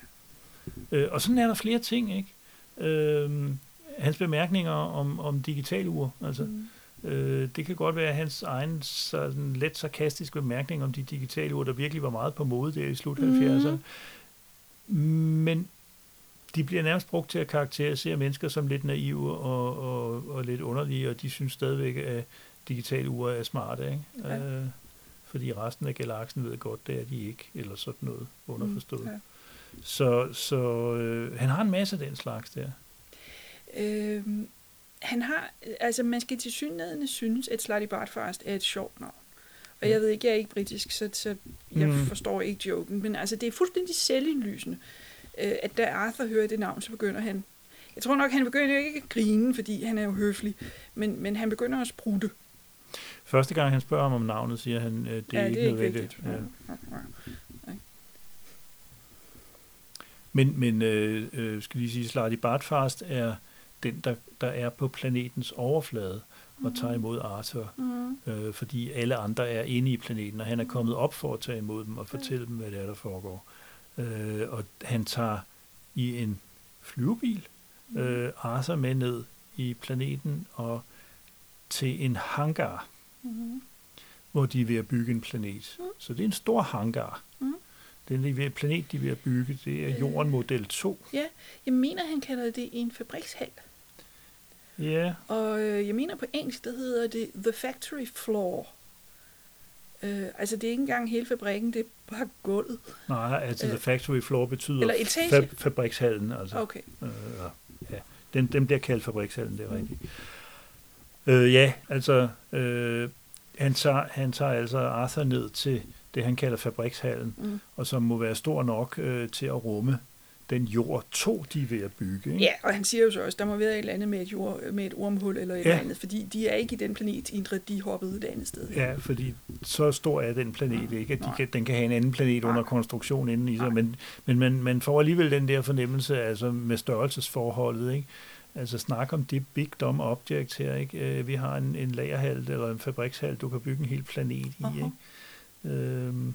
Øh, og sådan er der flere ting, ikke? Øh, hans bemærkninger om, om digital ur, altså, Mm. Øh, det kan godt være hans egen sådan let sarkastiske bemærkning om de digitale ure, der virkelig var meget på mode der i slut 70'erne. Mm. Men de bliver nærmest brugt til at karakterisere mennesker som lidt naive og, og, og lidt underlige, og de synes stadigvæk, at digitale ure er smarte. Ikke? Ja. Øh, fordi resten af galaksen ved godt, det er de ikke, eller sådan noget underforstået. Mm, ja. Så, så øh, han har en masse af den slags der. Øhm, han har, altså man skal til synligheden synes, at Slutty Bartfast er et sjovt navn. Og jeg ved ikke, jeg er ikke britisk, så, så jeg mm. forstår ikke joken, men altså det er fuldstændig selvindlysende, øh, at da Arthur hører det navn, så begynder han, jeg tror nok, han begynder ikke at grine, fordi han er jo høflig, men, men han begynder at sprutte. Første gang han spørger ham om navnet, siger han, øh, det er ja, ikke det er nødvendigt. Ikke ja. Ja. Ja. Men, men øh, øh, skal lige sige, Slarty Bartfast er den, der, der er på planetens overflade og tager mhm. imod Arthur, mm. øh, fordi alle andre er inde i planeten, og han er kommet op for at tage imod dem og fortælle dem, hvad det er, der foregår. Øh, og han tager i en flyvebil mhm. øh, Arthur med ned i planeten og til en hangar, mm. hvor de er ved at bygge en planet. Mm. Så det er en stor hangar. Mm. Den planet, de er ved at bygge, det er Jorden Model 2. Ja, jeg mener, han kalder det en fabrikshal. Ja. Og øh, jeg mener på engelsk, der hedder det The Factory Floor. Øh, altså det er ikke engang hele fabrikken, det er bare gulvet. Nej, altså øh, The Factory Floor betyder eller fa- fabrikshallen. Altså. Okay. Øh, ja, den, den bliver kaldt fabrikshallen, det er mm. rigtigt. Øh, ja, altså øh, han, tager, han tager altså Arthur ned til det, han kalder fabrikshallen, mm. og som må være stor nok øh, til at rumme den jord to, de er ved at bygge. Ikke? Ja, og han siger jo så også, der må være et eller andet med et, jord, med et ormhul eller et ja. eller andet, fordi de er ikke i den planet, Indre, de hoppede et andet sted. Ja, fordi så stor er den planet ikke, at de kan, den kan have en anden planet under konstruktion inden i sig, men, men man, man får alligevel den der fornemmelse altså med størrelsesforholdet, ikke? Altså snak om det big dumb object her, ikke? Øh, vi har en, en lagerhal eller en fabrikshal, du kan bygge en hel planet i, uh-huh. ikke? Øhm,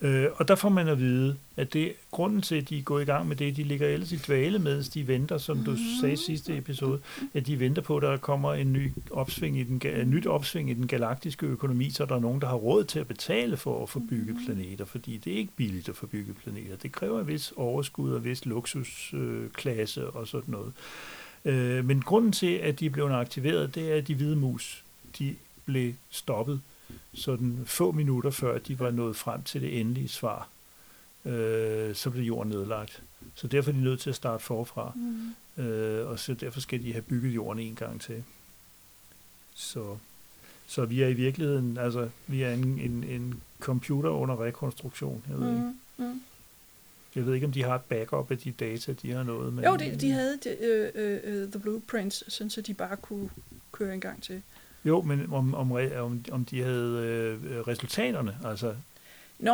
Øh, og der får man at vide, at det grunden til, at de går i gang med det, de ligger ellers i dvale, mens de venter, som du sagde i sidste episode, at de venter på, at der kommer en ny opsving i den, en nyt opsving i den galaktiske økonomi, så der er nogen, der har råd til at betale for at få bygget planeter, fordi det er ikke billigt at få bygget planeter. Det kræver en vis overskud og vis luksusklasse øh, og sådan noget. Øh, men grunden til, at de blev aktiveret, det er, at de hvide mus, de blev stoppet sådan få minutter før de var nået frem til det endelige svar, øh, så blev jorden nedlagt. Så derfor er de nødt til at starte forfra. Mm. Øh, og så derfor skal de have bygget jorden en gang til. Så, så vi er i virkeligheden, altså vi er en, en, en computer under rekonstruktion. Jeg ved mm. ikke. Mm. Jeg ved ikke, om de har et backup af de data, de har nået. Men, jo, de, de havde det, uh, uh, The Blueprints, sådan så de bare kunne køre en gang til. Jo, men om, om, om, om de havde øh, resultaterne, altså... Nå,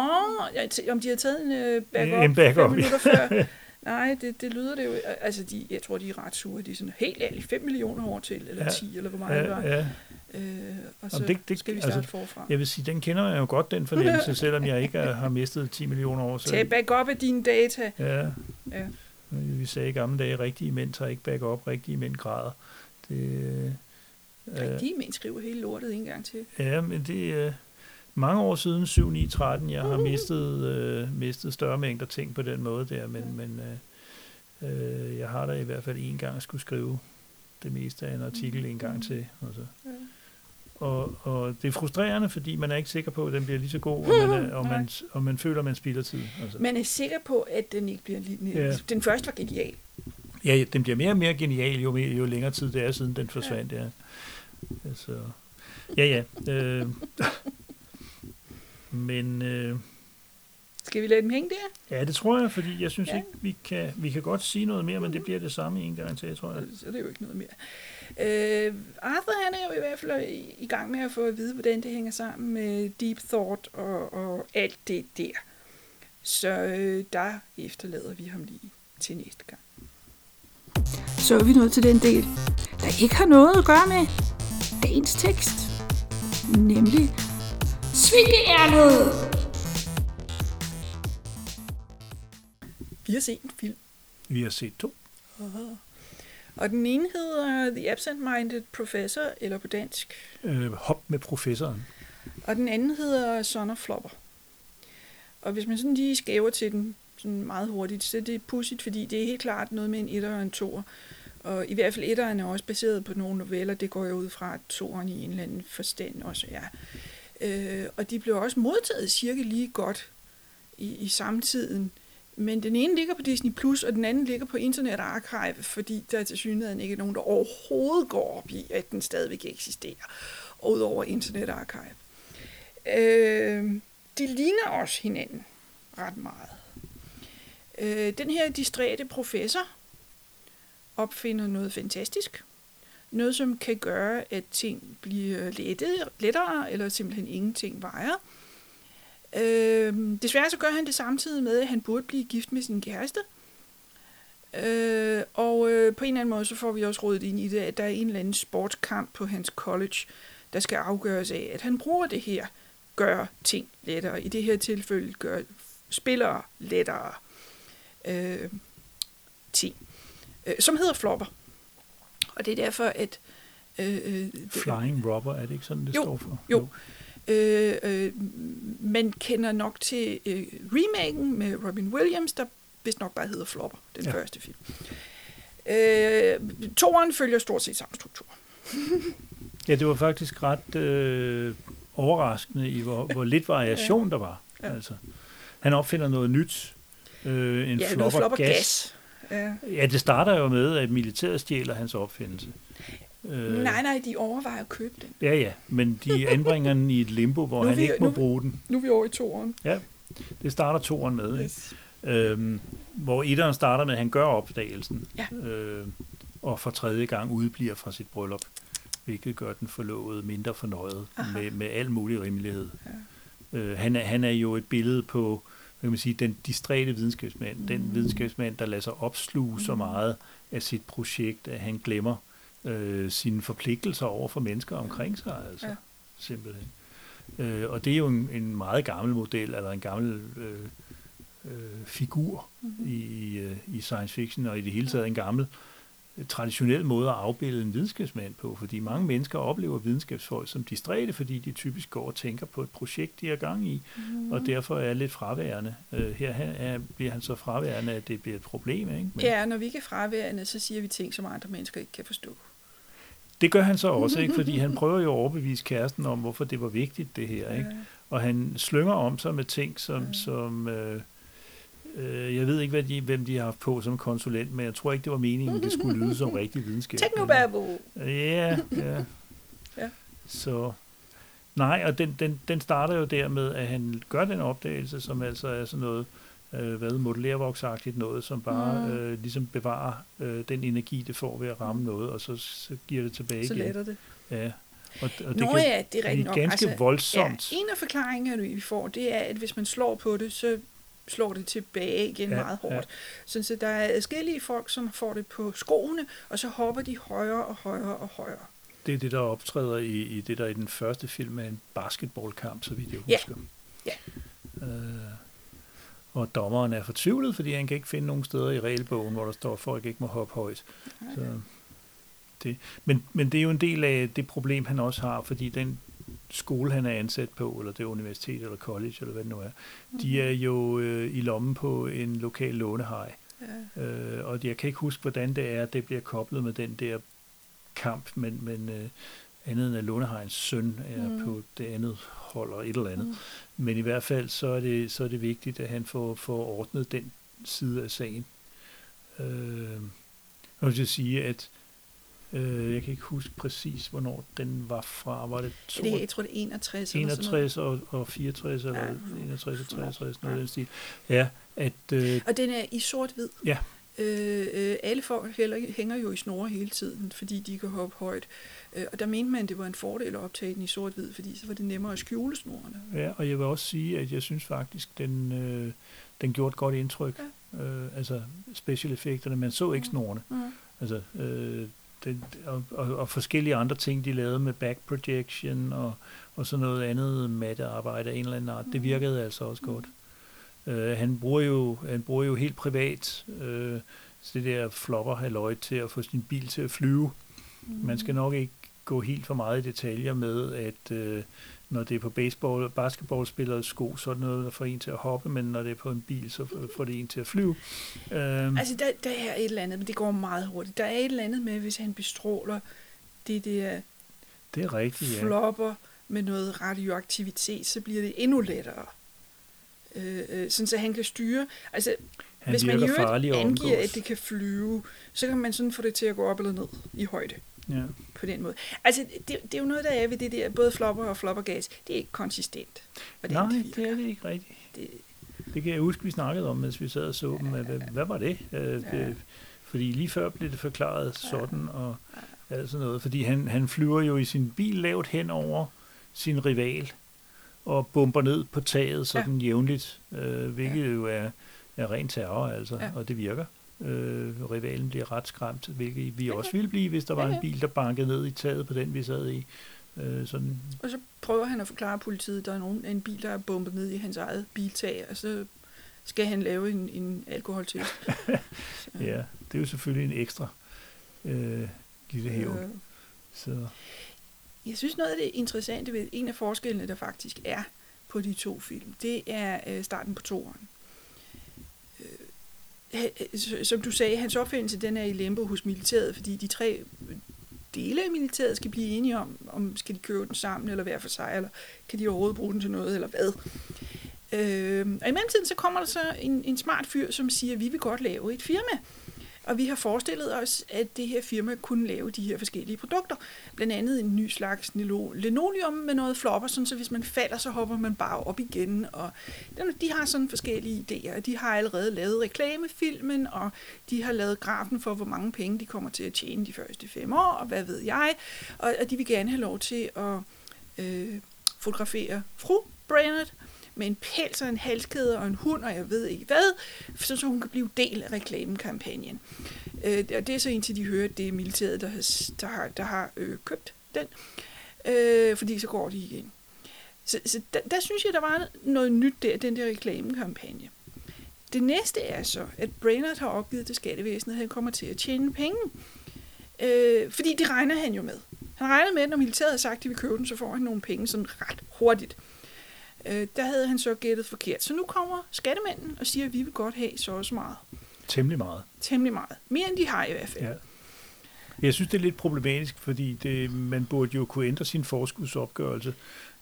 om de havde taget en øh, backup, en backup fem minutter før. Nej, det, det lyder det jo... Altså, de, jeg tror, de er ret sure. De er sådan, helt ærligt, 5 millioner år til, eller ja, 10, eller hvor meget ja, det var. Ja. Øh, og så det, det, skal vi starte altså, forfra. Jeg vil sige, den kender jeg jo godt, den fornemmelse, selvom jeg ikke har mistet 10 millioner år. Så... Tag backup af dine data. Ja. ja. Vi sagde i gamle dage, rigtige mænd tager ikke backup, rigtige mænd græder. Det, Rigtige mænd skriver hele lortet en gang til. Ja, men det er mange år siden, 7, 9, 13, jeg har mistet, øh, mistet større mængder ting på den måde der, men, ja. men øh, øh, jeg har da i hvert fald en gang skulle skrive det meste af en artikel en gang til. Altså. Ja. Og, og det er frustrerende, fordi man er ikke sikker på, at den bliver lige så god, og man, er, og man, og man føler, at man spilder tid. Altså. Man er sikker på, at den ikke bliver lige... Ja. Den første var genial. Ja, den bliver mere og mere genial, jo, mere, jo længere tid det er, siden den forsvandt. Ja. Ja. Altså, ja, ja. Øh, men... Øh, Skal vi lade dem hænge der? Ja, det tror jeg, fordi jeg synes ja. ikke, vi kan, vi kan godt sige noget mere, men det bliver det samme en gang til, tror jeg. Så det er jo ikke noget mere. Øh, Arthur han er jo i hvert fald i, i gang med at få at vide, hvordan det hænger sammen med Deep Thought og, og alt det der. Så øh, der efterlader vi ham lige til næste gang. Så er vi nået til den del, der ikke har noget at gøre med dagens tekst, nemlig Svingeærnet! Vi har set en film. Vi har set to. Uh-huh. Og den ene hedder The Absent-Minded Professor, eller på dansk. Øh, hop med professoren. Og den anden hedder Son of Flopper. Og hvis man sådan lige skæver til den sådan meget hurtigt, så det er pudsigt, fordi det er helt klart noget med en etter og en toer. Og i hvert fald etteren er også baseret på nogle noveller, det går jeg ud fra, at toeren i en eller anden forstand også er. Øh, og de blev også modtaget cirka lige godt i, i samtiden. Men den ene ligger på Disney+, Plus, og den anden ligger på Internet Archive, fordi der til synligheden ikke er nogen, der overhovedet går op i, at den stadigvæk eksisterer, udover Internet Archive. Øh, de ligner også hinanden ret meget. Øh, den her distræte professor opfinder noget fantastisk. Noget, som kan gøre, at ting bliver lettere, lettere, eller simpelthen ingenting vejer. Øh, desværre så gør han det samtidig med, at han burde blive gift med sin kæreste. Øh, og øh, på en eller anden måde, så får vi også rådet ind i det, at der er en eller anden sportskamp på hans college, der skal afgøres af, at han bruger det her, gør ting lettere. I det her tilfælde gør spillere lettere øh, ting, øh, som hedder flopper. Og det er derfor, at... Øh, øh Flying Robber, er det ikke sådan, det jo, står for? Jo, jo. Øh, øh, man kender nok til øh, remaken med Robin Williams, der vist nok bare hedder Flopper, den ja. første film. Øh, toren følger stort set samme struktur. ja, det var faktisk ret øh, overraskende i, hvor, hvor lidt variation ja. der var. Ja. Altså, han opfinder noget nyt. Øh, en ja, flopper, flopper gas. gas. Ja. ja, det starter jo med, at militæret stjæler hans opfindelse. Øh, nej, nej, de overvejer at købe den. Ja, ja, men de anbringer den i et limbo, hvor han vi, ikke må nu, bruge den. Nu er vi over i toeren. Ja, det starter toeren med. Yes. Ikke? Øhm, hvor etteren starter med, at han gør opdagelsen, ja. øh, og for tredje gang udbliver fra sit bryllup, hvilket gør den forlovede mindre fornøjet med, med al mulig rimelighed. Ja. Øh, han, er, han er jo et billede på hvad kan man sige, den distræte videnskabsmand, mm. den videnskabsmand, der lader sig opsluge mm. så meget af sit projekt, at han glemmer øh, sine forpligtelser over for mennesker omkring sig, altså ja. simpelthen. Øh, og det er jo en, en meget gammel model, eller en gammel øh, øh, figur mm-hmm. i, øh, i science fiction, og i det hele taget en gammel øh, traditionel måde at afbilde en videnskabsmand på, fordi mange mennesker oplever videnskabsfolk som distræte, fordi de typisk går og tænker på et projekt, de er gang i, mm. og derfor er lidt fraværende. Uh, her er, bliver han så fraværende, at det bliver et problem. Ikke? Men, ja, når vi ikke er fraværende, så siger vi ting, som andre mennesker ikke kan forstå. Det gør han så også, ikke? fordi han prøver jo at overbevise kæresten om, hvorfor det var vigtigt, det her. Ikke? Og han slynger om sig med ting, som... som øh, øh, jeg ved ikke, hvad de, hvem de har haft på som konsulent, men jeg tror ikke, det var meningen, det skulle lyde som rigtig videnskab. Technobabble! Ja, ja. ja. Så... Nej, og den, den, den starter jo der med, at han gør den opdagelse, som altså er sådan noget øh, hvad, modellervoksagtigt noget, som bare mm. øh, ligesom bevarer øh, den energi, det får ved at ramme mm. noget, og så, så giver det tilbage så igen. Så det. Ja. Og, og det Nå kan, ja, det er rigtigt nok. ganske altså, voldsomt. Ja, en af forklaringerne, vi får, det er, at hvis man slår på det, så slår det tilbage igen ja, meget hårdt. Ja. Så der er adskillige folk, som får det på skoene, og så hopper de højere og højere og højere. Det er det, der optræder i, i det, der i den første film er en basketballkamp, så vidt jeg husker. Ja. ja. Øh, og dommeren er fortvivlet, fordi han kan ikke finde nogen steder i regelbogen, hvor der står, at folk ikke må hoppe højt. Så det. Men, men det er jo en del af det problem, han også har, fordi den skole, han er ansat på, eller det universitet, eller college, eller hvad det nu er, mm. de er jo øh, i lommen på en lokal lånehaj. Ja. Øh, og jeg kan ikke huske, hvordan det er, at det bliver koblet med den der kamp, men, men øh, andet end at lånehajens søn er mm. på det andet holder et eller andet. Mm. Men i hvert fald så er det, så er det vigtigt, at han får, får ordnet den side af sagen. Øh, jeg vil sige, at øh, jeg kan ikke huske præcis, hvornår den var fra. Var det, to, det jeg tror, det er 61. 61 og, og 64, eller ja, 61 og 63, noget ja. den stil. Ja, at, øh, og den er i sort-hvid. Ja. Øh, øh, alle folk heller, hænger jo i snore hele tiden, fordi de kan hoppe højt. Øh, og der mente man, at det var en fordel at optage den i sort-hvid, fordi så var det nemmere at skjule snorene. Ja, og jeg vil også sige, at jeg synes faktisk, den, øh, den gjorde et godt indtryk. Ja. Øh, altså special effekterne, man så ikke snorene. Ja. Altså, øh, det, og, og, og forskellige andre ting, de lavede med back projection og, og sådan noget andet mattearbejde af en eller anden art, det virkede altså også godt. Uh, han, bruger jo, han bruger jo helt privat uh, Så det der flopper halløj til at få sin bil til at flyve. Mm. Man skal nok ikke gå helt for meget i detaljer med, at øh, når det er på baseball, basketballspillers sko, så er det noget, der får en til at hoppe, men når det er på en bil, så får det en til at flyve. Øhm. Altså, der, der er et eller andet, men det går meget hurtigt. Der er et eller andet med, hvis han bestråler det der det er rigtigt, ja. flopper med noget radioaktivitet, så bliver det endnu lettere. Øh, øh, sådan så han kan styre. Altså, han hvis man i øvrigt angiver, at det kan flyve, så kan man sådan få det til at gå op eller ned i højde. Ja. På den måde. Altså, det, det er jo noget, der er ved det der, både flopper og floppergas. Det er ikke konsistent. Nej, det, det er det ikke rigtigt. Det, det kan jeg huske, vi snakkede om, mens vi sad og så ja, dem. Hvad, hvad var det? Øh, ja. Fordi lige før blev det forklaret sådan, og alt sådan noget. Fordi han, han flyver jo i sin bil lavt hen over sin rival, og bomber ned på taget sådan ja. jævnligt, øh, hvilket ja. jo er, er ren terror, altså, ja. og det virker. Øh, rivalen bliver ret skræmt, hvilket vi også ville blive, hvis der var en bil, der bankede ned i taget på den, vi sad i. Øh, sådan. Og så prøver han at forklare politiet, at der er nogen, en bil, der er bombet ned i hans eget biltag, og så skal han lave en, en alkoholtest. ja, det er jo selvfølgelig en ekstra øh, lille hævn. Øh. Så. Jeg synes noget af det interessante ved en af forskellene, der faktisk er på de to film, det er øh, starten på toeren. Øh, øh, som du sagde, hans opfindelse den er i limbo hos militæret, fordi de tre dele af militæret skal blive enige om, om skal de købe den sammen eller hver for sig, eller kan de overhovedet bruge den til noget, eller hvad. Øh, og i mellemtiden så kommer der så en, en smart fyr, som siger, at vi vil godt lave et firma. Og vi har forestillet os, at det her firma kunne lave de her forskellige produkter. Blandt andet en ny slags linoleum med noget flopper, sådan så hvis man falder, så hopper man bare op igen. Og de har sådan forskellige idéer. De har allerede lavet reklamefilmen, og de har lavet grafen for, hvor mange penge de kommer til at tjene de første fem år, og hvad ved jeg. Og, de vil gerne have lov til at øh, fotografere fru Brainerd, med en pels og en halskæde og en hund, og jeg ved ikke hvad, så, så hun kan blive del af reklamekampagnen. Øh, og det er så indtil de hører, at det er militæret, der har, der har, der har øh, købt den, øh, fordi så går de igen. Så, så der, der synes jeg, der var noget nyt der, den der reklamekampagne. Det næste er så, at Brainerd har opgivet til skattevæsenet, at han kommer til at tjene penge. Øh, fordi det regner han jo med. Han regner med, at når militæret har sagt, at de vil købe den, så får han nogle penge sådan ret hurtigt. Øh, der havde han så gættet forkert. Så nu kommer skattemanden og siger, at vi vil godt have så også meget. Temmelig meget. Temmelig meget. Mere end de har i hvert fald. Ja. Jeg synes, det er lidt problematisk, fordi det, man burde jo kunne ændre sin forskudsopgørelse,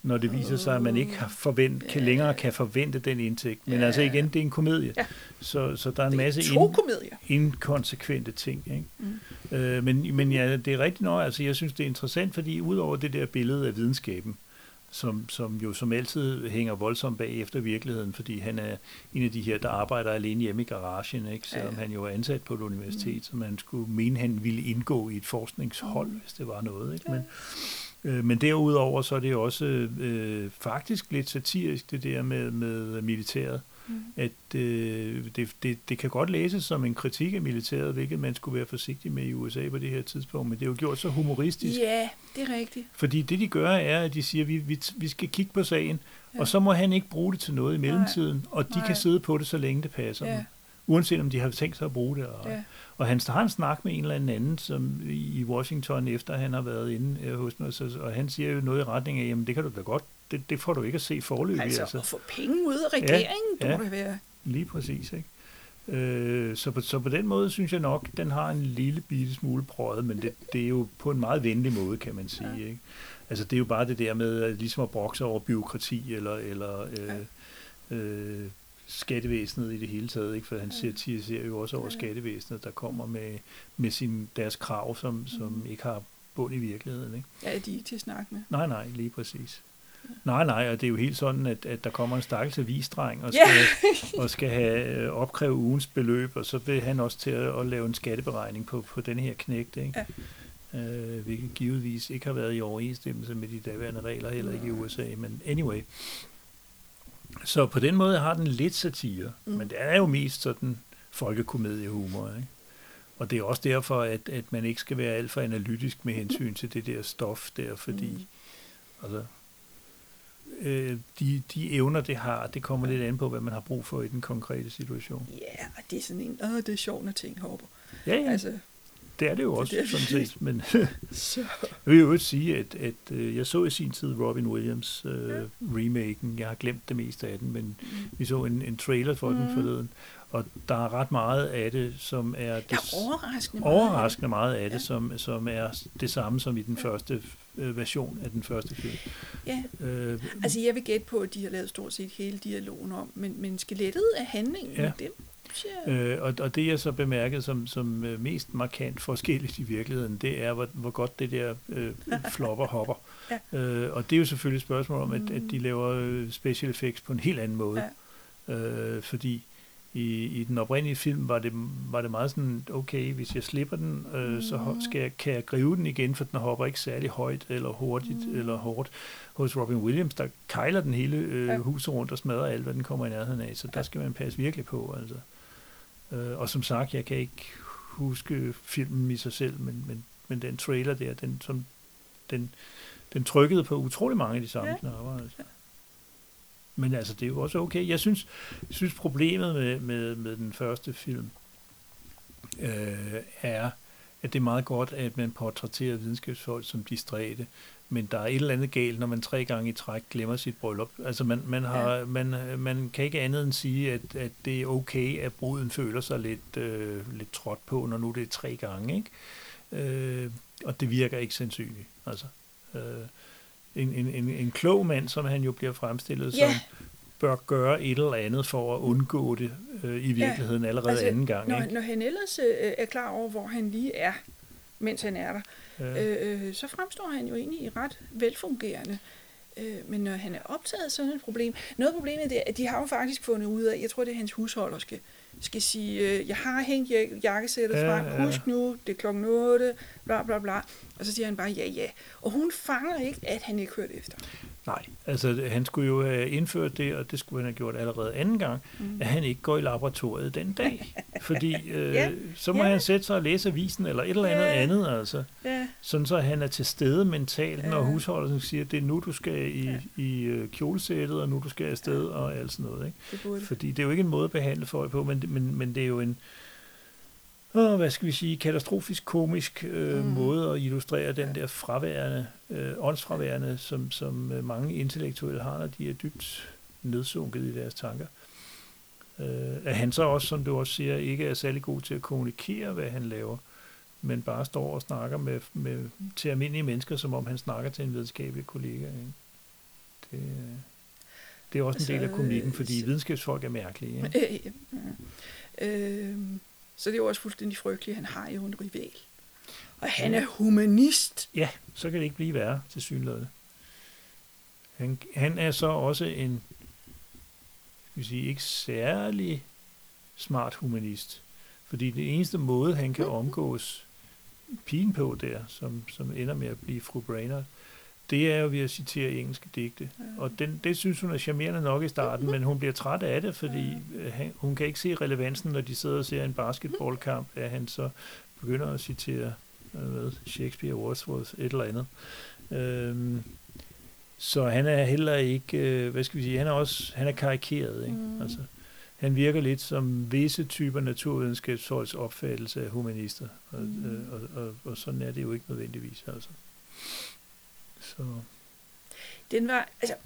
når det viser sig, at man ikke har forvent, kan længere kan forvente den indtægt. Men ja. altså igen, det er en komedie. Ja. Så, så der er en masse ind, inkonsekvente ting. Ikke? Mm. Øh, men, men ja, det er rigtigt nok. Altså, jeg synes, det er interessant, fordi udover det der billede af videnskaben, som, som jo som altid hænger voldsomt bag efter virkeligheden, fordi han er en af de her, der arbejder alene hjemme i garagen, ikke? selvom ja. han jo er ansat på et universitet, mm. så man skulle mene, han ville indgå i et forskningshold, mm. hvis det var noget. Ikke? Men, øh, men derudover så er det også øh, faktisk lidt satirisk, det der med, med militæret. Mm. At øh, det, det, det kan godt læses som en kritik af militæret, hvilket man skulle være forsigtig med i USA på det her tidspunkt, men det er jo gjort så humoristisk. Ja, det er rigtigt. Fordi det, de gør, er, at de siger, at vi, vi, vi skal kigge på sagen, ja. og så må han ikke bruge det til noget i mellemtiden, Nej. og de Nej. kan sidde på det, så længe det passer ja. dem. Uanset om de har tænkt sig at bruge det. Og, ja. og han har en snak med en eller anden som i Washington, efter han har været inde øh, hos mig, og han siger jo noget i retning af, jamen det kan du da godt det, det får du ikke at se forløbig. Altså, altså. at få penge ud af regeringen, ja, ja, det være. Lige præcis, ikke? Øh, så, på, så på den måde synes jeg nok, den har en lille bitte smule prøvet, men det, det er jo på en meget venlig måde, kan man sige. Ja. Ikke? Altså det er jo bare det der med at, ligesom at brokse over byråkrati eller, eller øh, ja. øh, skattevæsenet i det hele taget, ikke? for han ja. ser jo også over ja. skattevæsenet, der kommer med, med sin, deres krav, som, som mm. ikke har bund i virkeligheden. Ikke? Ja, de er ikke til at snakke med. Nej, nej, lige præcis. Nej, nej, og det er jo helt sådan, at, at der kommer en stakkels avisdreng og skal, yeah. og skal have øh, opkræve ugens beløb, og så vil han også til at, at lave en skatteberegning på, på den her knægt, ikke? Ja. Øh, hvilket givetvis ikke har været i overensstemmelse med de daværende regler, heller ikke i USA, men anyway. Så på den måde har den lidt satire, mm. men det er jo mest sådan folkekomediehumor, ikke? Og det er også derfor, at, at man ikke skal være alt for analytisk med hensyn til det der stof der, fordi mm. altså, øh, de, de evner, det har, det kommer lidt an på, hvad man har brug for i den konkrete situation. Ja, og det er sådan en, åh, det er sjovt, når ting hopper. Ja, ja, Altså, det er det jo det også, er sådan det. set. Men så, jeg vil jo også sige, at, at øh, jeg så i sin tid Robin Williams øh, Ja. remaken. Jeg har glemt det meste af den, men mm. vi så en, en trailer for mm. den forleden. Og der er ret meget af det, som er... der Det, er overraskende meget. overraskende meget af det, Ja. som, som er det samme som i den Ja. første øh, version af den første film. Ja, Øh, altså jeg vil gætte på, at de har lavet stort set hele dialogen om, men, men skelettet af handlingen, Ja. det jeg, Øh, og, og det jeg så bemærkede som, som øh, mest markant forskelligt i virkeligheden, det er, hvor, hvor godt det der øh, flopper hopper. Ja. Øh, og det er jo selvfølgelig et spørgsmål om, at, at de Mm. laver øh, special effects på en helt anden måde. Ja. Øh, fordi i, i den oprindelige film var det, var det meget sådan, okay, hvis jeg slipper den, øh, så skal jeg, kan jeg gribe den igen, for den hopper ikke særlig højt eller hurtigt Mm. eller hårdt. Hos Robin Williams, der kejler den hele øh, Ja. huset rundt og smadrer alt, hvad den kommer i nærheden af, så der skal man passe virkelig på. Altså. Øh, og som sagt, jeg kan ikke huske filmen i sig selv, men, men, men den trailer der, den, som, den, den trykkede på utrolig mange af de samme Ja. ja. knapper. Altså. Men altså, det er jo også okay. Jeg synes, jeg synes problemet med, med, med den første film øh, er, at det er meget godt, at man portrætterer videnskabsfolk som distræte, men der er et eller andet galt, når man tre gange i træk glemmer sit bryllup. Altså man, man, har, ja. man, man kan ikke andet end sige, at, at det er okay, at bruden føler sig lidt, øh, lidt trådt på, når nu det er tre gange. Ikke? Øh, og det virker ikke sandsynligt. Altså, øh, en, en, en, en klog mand, som han jo bliver fremstillet Ja. som, bør gøre et eller andet for at undgå det øh, i virkeligheden allerede altså, anden gang. når, Ikke? når han ellers øh, er klar over, hvor han lige er, mens han er der, Ja. øh, øh, så fremstår han jo egentlig ret velfungerende. Øh, men når han er optaget af sådan et problem, noget af problemet det er, at de har jo faktisk fundet ud af, jeg tror det er hans husholder skal, skal sige, øh, jeg har hængt jak- jakkesættet Ja, frem, ja. husk nu, det er klokken 8, bla bla bla. Og så siger han bare ja ja. Og hun fanger ikke, at han ikke hørte efter. Nej, altså han skulle jo have indført det, og det skulle han have gjort allerede anden gang, Mm. at han ikke går i laboratoriet den dag. Fordi øh, Ja, så må ja. han sætte sig og læse avisen, eller et eller andet Ja. andet, altså. Ja, Sådan så han er til stede mentalt, når Ja. husholderen siger, det er nu, du skal i, Ja. i øh, kjolesættet, og nu du skal afsted, og alt sådan noget. Ikke? det. Fordi det er jo ikke en måde at behandle folk på, men, men, men det er jo en, åh, hvad skal vi sige, katastrofisk komisk øh, Mm. måde at illustrere den der fraværende, øh, åndsfraværende, som, som øh, mange intellektuelle har, når de er dybt nedsunket i deres tanker. Øh, at han så også, som du også siger, ikke er særlig god til at kommunikere, hvad han laver, men bare står og snakker med, med, til almindelige mennesker, som om han snakker til en videnskabelig kollega. Ikke? Det, øh, det er også en del af Altså, komikken, fordi så- videnskabsfolk er mærkelige. Ikke? Øh, ja. øh, så det er jo også fuldstændig frygteligt. Han har jo en rival. Og han er humanist. Ja, så kan det ikke blive værre til synligheden. Han, han er så også en, skal vi sige, ikke særlig smart humanist. Fordi det eneste måde, han kan omgås pigen på der, som, som ender med at blive fru Brainerd, det er jo ved at citere engelske digte. Og den, det synes hun er charmerende nok i starten, men hun bliver træt af det, fordi øh, han, hun kan ikke se relevansen, når de sidder og ser en basketballkamp, at han så begynder at citere øh, hvad, Shakespeare, Wordsworth, et eller andet. Øhm, så han er heller ikke, øh, hvad skal vi sige, han er også, han er karikeret, ikke? Mm. Altså, han virker lidt som visse typer naturvidenskabsfolks opfattelse af humanister, og, Mm. og, og, og sådan er det jo ikke nødvendigvis, altså. Så, Den var, altså,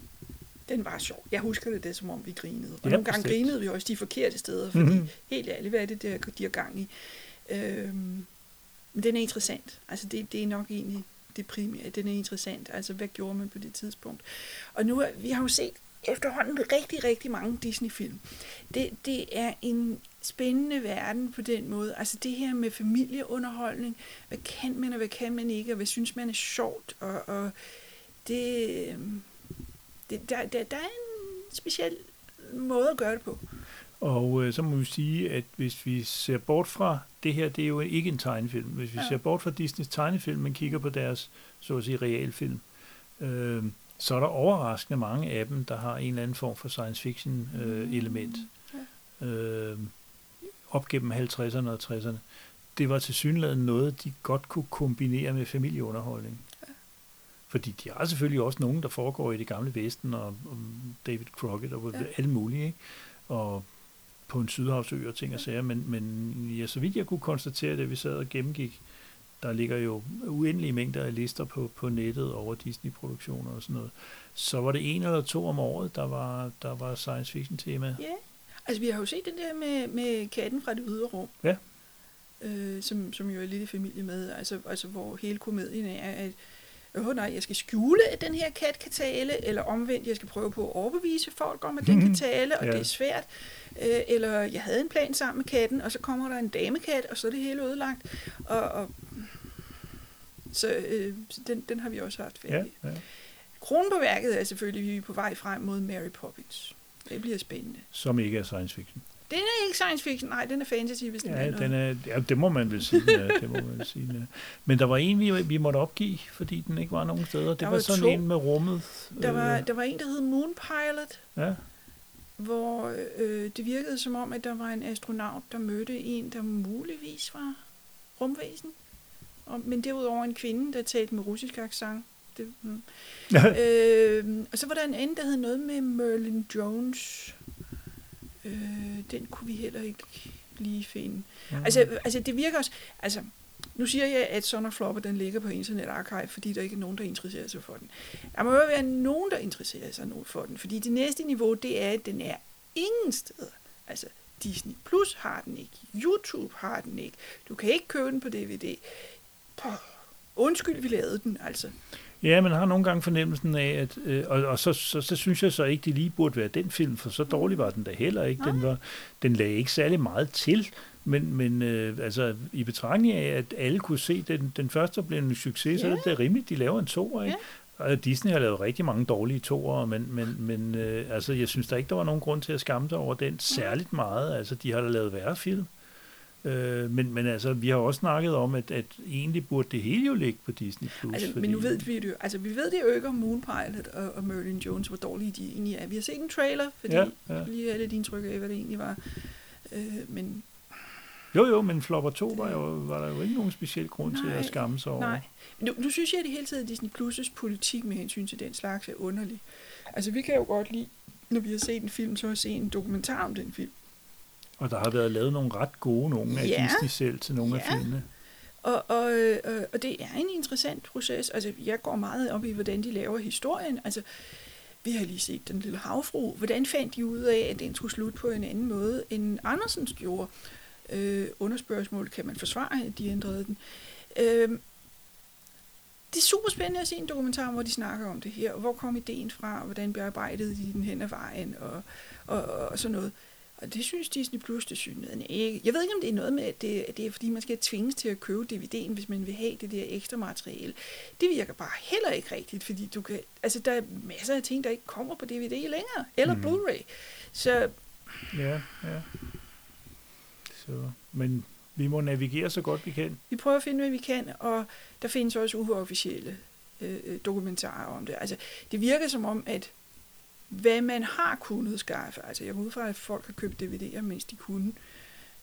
den var sjov. Jeg husker det, det som om vi grinede. Og Ja, nogle gange bestemt. grinede vi også de forkerte steder, fordi Mhm. mm-hmm. helt ærligt, hvad er det, der, de har gang i? Øhm, men den er interessant. Altså, det, det er nok egentlig det primære. Den er interessant. Altså, hvad gjorde man på det tidspunkt? Og nu, vi har jo set efterhånden rigtig, rigtig mange Disney-film. Det, det er en spændende verden på den måde. Altså det her med familieunderholdning. Hvad kan man, og hvad kan man ikke, og hvad synes man er sjovt? Og, og det, øhm, det der, der, der er en speciel måde at gøre det på. Og øh, så må vi sige, at hvis vi ser bort fra, det her det er jo ikke en tegnefilm, hvis vi Ja. ja. ser bort fra Disneys tegnefilm, men kigger på deres, så at sige, realfilm, øh, så er der overraskende mange af dem, der har en eller anden form for science fiction øh, element. Øh, op gennem 50'erne og 60'erne. Det var til synligheden noget, de godt kunne kombinere med familieunderholdning. Fordi de har selvfølgelig også nogen, der foregår i det gamle Vesten, og, og David Crockett og ja. alle mulige, ikke? Og på en sydhavsø og ting og sager, men, men ja, så vidt jeg kunne konstatere det, vi sad og gennemgik, der ligger jo uendelige mængder af lister på, på nettet over Disney-produktioner og sådan noget, så var det en eller to om året, der var, der var science fiction tema. Altså vi har jo set den der med, med katten fra det ydre rum. Ja. Øh, som, som jo er lidt i familie med, altså, altså hvor hele komedien er, at åh nej, jeg skal skjule, at den her kat kan tale, eller omvendt, jeg skal prøve på at overbevise folk om, at den kan tale, og ja. det er svært. Øh, eller jeg havde en plan sammen med katten, og så kommer der en damekat, og så er det hele ødelagt. Og, og så øh, den, den har vi også haft færdig. Ja, ja. Kronen på værket er selvfølgelig, at vi er på vej frem mod Mary Poppins. Det bliver spændende. Som ikke er science fiction. Den er ikke science fiction, nej, den er fantasy, hvis den ja, er den er, ja, det må man vel sige. Ja, det må man sige ja. Men der var en, vi, vi måtte opgive, fordi den ikke var nogen steder. Det der var, var sådan to. en med rummet. Der var, øh. der var en, der hed Moon Pilot. Ja hvor øh, det virkede som om, at der var en astronaut, der mødte en, der muligvis var rumvæsen. Og, men derudover en kvinde, der talte med russisk accent. Det, hmm. øh, og så var der en anden, der hed noget med Merlin Jones. Øh, den kunne vi heller ikke lige finde. Mm. Altså, altså, det virker også... Altså, nu siger jeg, at Son Flopper, den ligger på Internet Archive, fordi der ikke er nogen, der interesserer sig for den. Der må jo være nogen, der interesserer sig for den, fordi det næste niveau, det er, at den er ingen steder. Altså, Disney Plus har den ikke, YouTube har den ikke, du kan ikke købe den på DVD. Puh, undskyld, vi lavede den, altså. Ja, man har nogle gange fornemmelsen af, at, øh, og, og så, så, så synes jeg så ikke, det lige burde være den film, for så dårlig var den da heller ikke. Den, var, den lagde ikke særlig meget til, men, men øh, altså, i betragtning af, at alle kunne se, at den, den første blev en succes, ja. så er det rimeligt, de laver en to, ikke? Ja. Og Disney har lavet rigtig mange dårlige toer, men, men, men øh, altså, jeg synes der ikke, der var nogen grund til at skamme sig over den særligt meget. Altså, de har da lavet værre film. Øh, men, men altså, vi har også snakket om, at, at egentlig burde det hele jo ligge på Disney+. Plus. Altså, fordi... Men nu ved vi det jo. Altså, vi ved det jo ikke om Moonpilot og, og Merlin Jones, hvor dårlige de egentlig er. Vi har set en trailer, fordi ja, ja. lige alle dine tryk af, hvad det egentlig var. Øh, men jo, jo, men Flopper 2 var, jo, var der jo ikke nogen speciel grund nej, til at skamme sig over. Nej, nu, nu synes jeg, at det hele tiden Disney Plus' politik med hensyn til den slags er underlig. Altså, vi kan jo godt lide, når vi har set en film, så har se en dokumentar om den film. Og der har været lavet nogle ret gode nogle af ja. Disney selv til nogle ja. af filmene. Og, og, øh, og det er en interessant proces. Altså, jeg går meget op i, hvordan de laver historien. Altså, vi har lige set Den Lille Havfru. Hvordan fandt de ud af, at den skulle slutte på en anden måde, end Andersens gjorde? Øh, underspørgsmål, kan man forsvare, at de ændrede den? Øh, det er super spændende at se en dokumentar, hvor de snakker om det her. Hvor kom ideen fra? Hvordan bearbejdede de den hen ad vejen? Og, og, og sådan noget. Og det synes Disney Plus det synes ikke. Jeg ved ikke, om det er noget med, at det, at det er fordi, man skal tvinges til at købe DVD'en, hvis man vil have det der ekstra materiale. Det virker bare heller ikke rigtigt, fordi du kan, altså, der er masser af ting, der ikke kommer på DVD længere, eller mm. Blu-ray. Så... Ja, ja. Så, men vi må navigere så godt vi kan. Vi prøver at finde, hvad vi kan, og der findes også uofficielle øh, øh dokumentarer om det. Altså, det virker som om, at hvad man har kunnet skaffe. Altså jeg går ud fra, at folk har købt DVD'er, mens de kunne.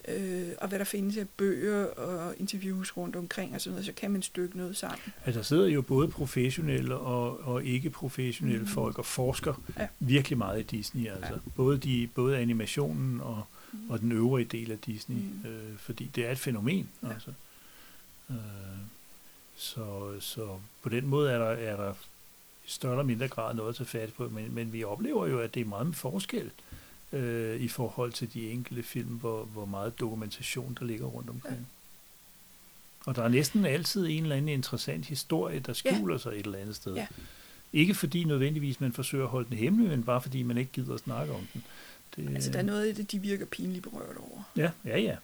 Øh, og hvad der findes af bøger og interviews rundt omkring og sådan noget, så kan man stykke noget sammen. Altså der sidder jo både professionelle og, og ikke-professionelle mm. folk og forsker ja. virkelig meget i Disney. Altså. Ja. Både, de, både animationen og, mm. og den øvrige del af Disney, mm. øh, fordi det er et fænomen. Ja. Altså. Øh, så, så på den måde er der, er der større eller mindre grad noget at tage fat på, men, men vi oplever jo, at det er meget med forskel øh, i forhold til de enkelte film, hvor, hvor meget dokumentation der ligger rundt omkring. Ja. Og der er næsten altid en eller anden interessant historie, der skjuler ja. sig et eller andet sted. Ja. Ikke fordi nødvendigvis man forsøger at holde den hemmelig, men bare fordi man ikke gider at snakke om den. Det, altså der er noget af det, de virker pinligt berørt over. Ja, ja, ja.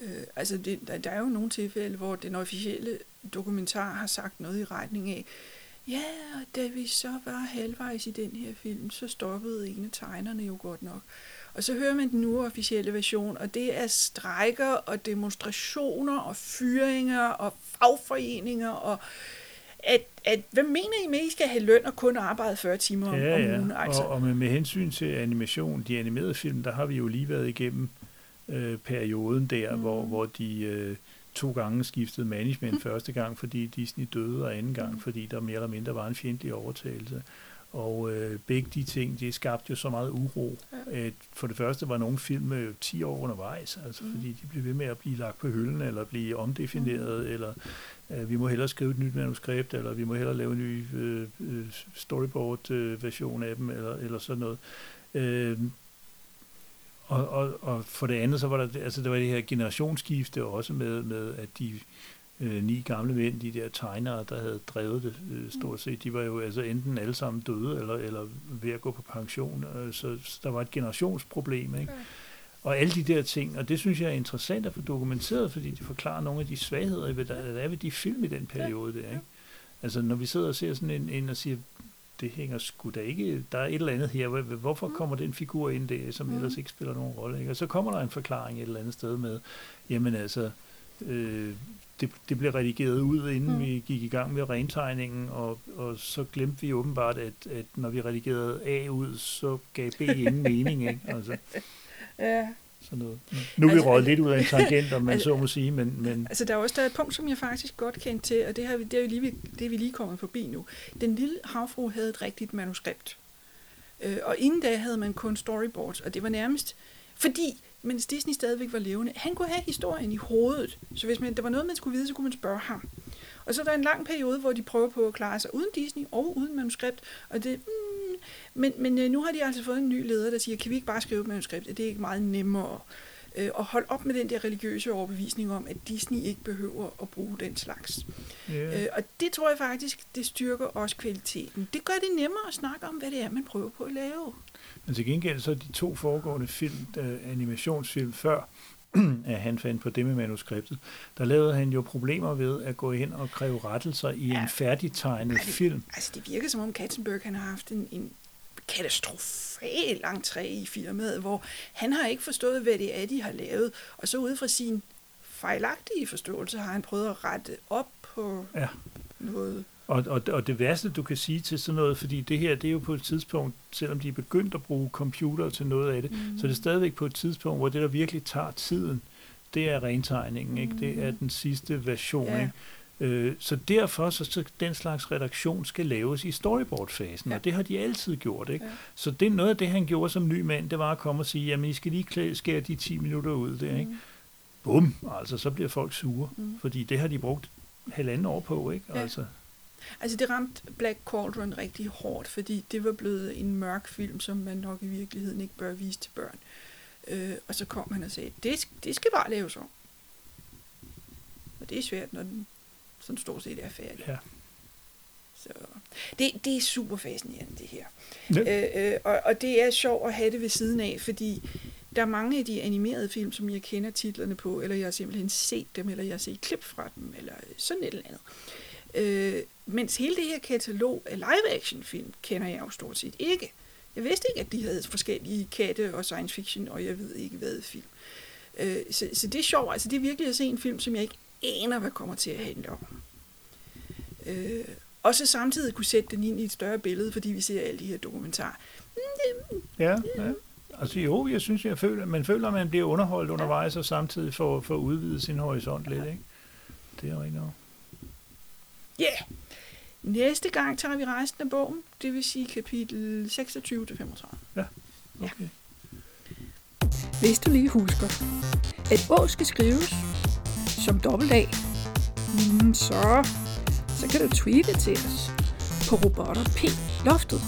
Øh, altså det, der, der er jo nogle tilfælde, hvor den officielle dokumentar har sagt noget i retning af, Ja, og da vi så var halvvejs i den her film, så stoppede en af tegnerne jo godt nok. Og så hører man den nu officielle version, og det er strejker og demonstrationer og fyringer og fagforeninger og at, at hvad mener I med, at I skal have løn og kun arbejde 40 timer om, ja, om ugen? Altså? Og, og med, med hensyn til animation, de animerede film, der har vi jo lige været igennem øh, perioden der, mm. hvor, hvor de, øh, to gange skiftede management første gang, fordi Disney døde, og anden gang, fordi der mere eller mindre var en fjendtlig overtagelse. Og øh, begge de ting, det skabte jo så meget uro. Ja. At for det første var nogle film jo 10 år undervejs, altså mm. fordi de blev ved med at blive lagt på hylden, eller blive omdefineret, mm. eller øh, vi må hellere skrive et nyt manuskript, eller vi må hellere lave en ny øh, øh storyboard-version øh, af dem, eller, eller sådan noget. Øh, og, og, og for det andet, så var der, altså der var det her generationsskifte også med, med at de øh, ni gamle mænd, de der tegnere, der havde drevet det øh, stort set, de var jo altså enten alle sammen døde, eller, eller ved at gå på pension, øh, så, så der var et generationsproblem, ikke? Og alle de der ting, og det synes jeg er interessant at få dokumenteret, fordi det forklarer nogle af de svagheder, der er ved de film i den periode der, ikke? Altså når vi sidder og ser sådan en, en og siger, det hænger sgu da ikke, der er et eller andet her, hvorfor mm. kommer den figur ind der, som mm. ellers ikke spiller nogen rolle, ikke? Og så kommer der en forklaring et eller andet sted med, jamen altså, øh, det, det blev redigeret ud, inden mm. vi gik i gang med rentegningen, og, og så glemte vi åbenbart, at, at når vi redigerede A ud, så gav B ingen mening. Ikke? Altså, ja. Sådan noget. Nu er vi altså, røget lidt ud af en tangent, om man altså, så må sige, men, men... Altså, der er også der er et punkt, som jeg faktisk godt kendte til, og det, vi, det, er, lige, det er vi lige kommet forbi nu. Den lille havfru havde et rigtigt manuskript. Øh, og inden da havde man kun storyboards, og det var nærmest... Fordi mens Disney stadigvæk var levende. Han kunne have historien i hovedet, så hvis man, der var noget, man skulle vide, så kunne man spørge ham. Og så er der en lang periode, hvor de prøver på at klare sig uden Disney og uden manuskript, og det, mm, men, men øh, nu har de altså fået en ny leder, der siger, kan vi ikke bare skrive et manuskript? Det er ikke meget nemmere øh, og holde op med den der religiøse overbevisning om, at Disney ikke behøver at bruge den slags. Yeah. Øh, og det tror jeg faktisk, det styrker også kvaliteten. Det gør det nemmere at snakke om, hvad det er, man prøver på at lave. Men til gengæld så de to foregående film, uh, animationsfilm før, at han fandt på det med manuskriptet, der lavede han jo problemer ved at gå ind og kræve rettelser i ja. en færdigtegnet det, film. Altså det virker som om Katzenberg han har haft en, en katastrofal entré i firmaet, hvor han har ikke forstået, hvad det er, de har lavet, og så ud fra sin fejlagtige forståelse har han prøvet at rette op på ja. noget. Og, og, og det værste, du kan sige til sådan noget, fordi det her, det er jo på et tidspunkt, selvom de er begyndt at bruge computer til noget af det, mm. så er det stadigvæk på et tidspunkt, hvor det, der virkelig tager tiden, det er rentegningen, mm. ikke? det er den sidste version. Ja. Ikke? Øh, så derfor så, så den slags redaktion skal laves i storyboard-fasen, ja. og det har de altid gjort. Ikke? Ja. Så det noget af det, han gjorde som ny mand, det var at komme og sige, jamen I skal lige skære de 10 minutter ud der. Ikke? Mm. Bum, altså så bliver folk sure, mm. fordi det har de brugt halvanden år på. Ikke? Ja. Altså. Altså det ramte Black Cauldron rigtig hårdt, fordi det var blevet en mørk film, som man nok i virkeligheden ikke bør vise til børn. Øh, og så kom han og sagde, det, det skal bare laves om. Og det er svært, når den sådan stort set er færdig. Ja. Så det, det er super fascinerende, det her. Ja. Øh, øh, og, og det er sjovt at have det ved siden af, fordi der er mange af de animerede film, som jeg kender titlerne på, eller jeg har simpelthen set dem, eller jeg har set klip fra dem, eller sådan et eller andet. Øh, mens hele det her katalog af live-action film kender jeg jo stort set ikke. Jeg vidste ikke, at de havde forskellige katte og science fiction, og jeg ved ikke hvad film. Øh, så, så det er sjovt. Altså, det er virkelig at se en film, som jeg ikke aner, hvad kommer til at handle om. Øh, og så samtidig kunne sætte den ind i et større billede, fordi vi ser alle de her dokumentarer. Ja, ja. Altså jo, jeg synes, jeg føler, man føler, at man bliver underholdt undervejs, og samtidig får, får udvidet sin horisont lidt, ikke? Det er rigtig nok. Ja. Yeah. Næste gang tager vi resten af bogen, det vil sige kapitel 26-35. Ja, okay. Ja. Hvis du lige husker, at å skal skrives som dobbelt A, mm, så, så kan du tweete til os på robotter P loftet.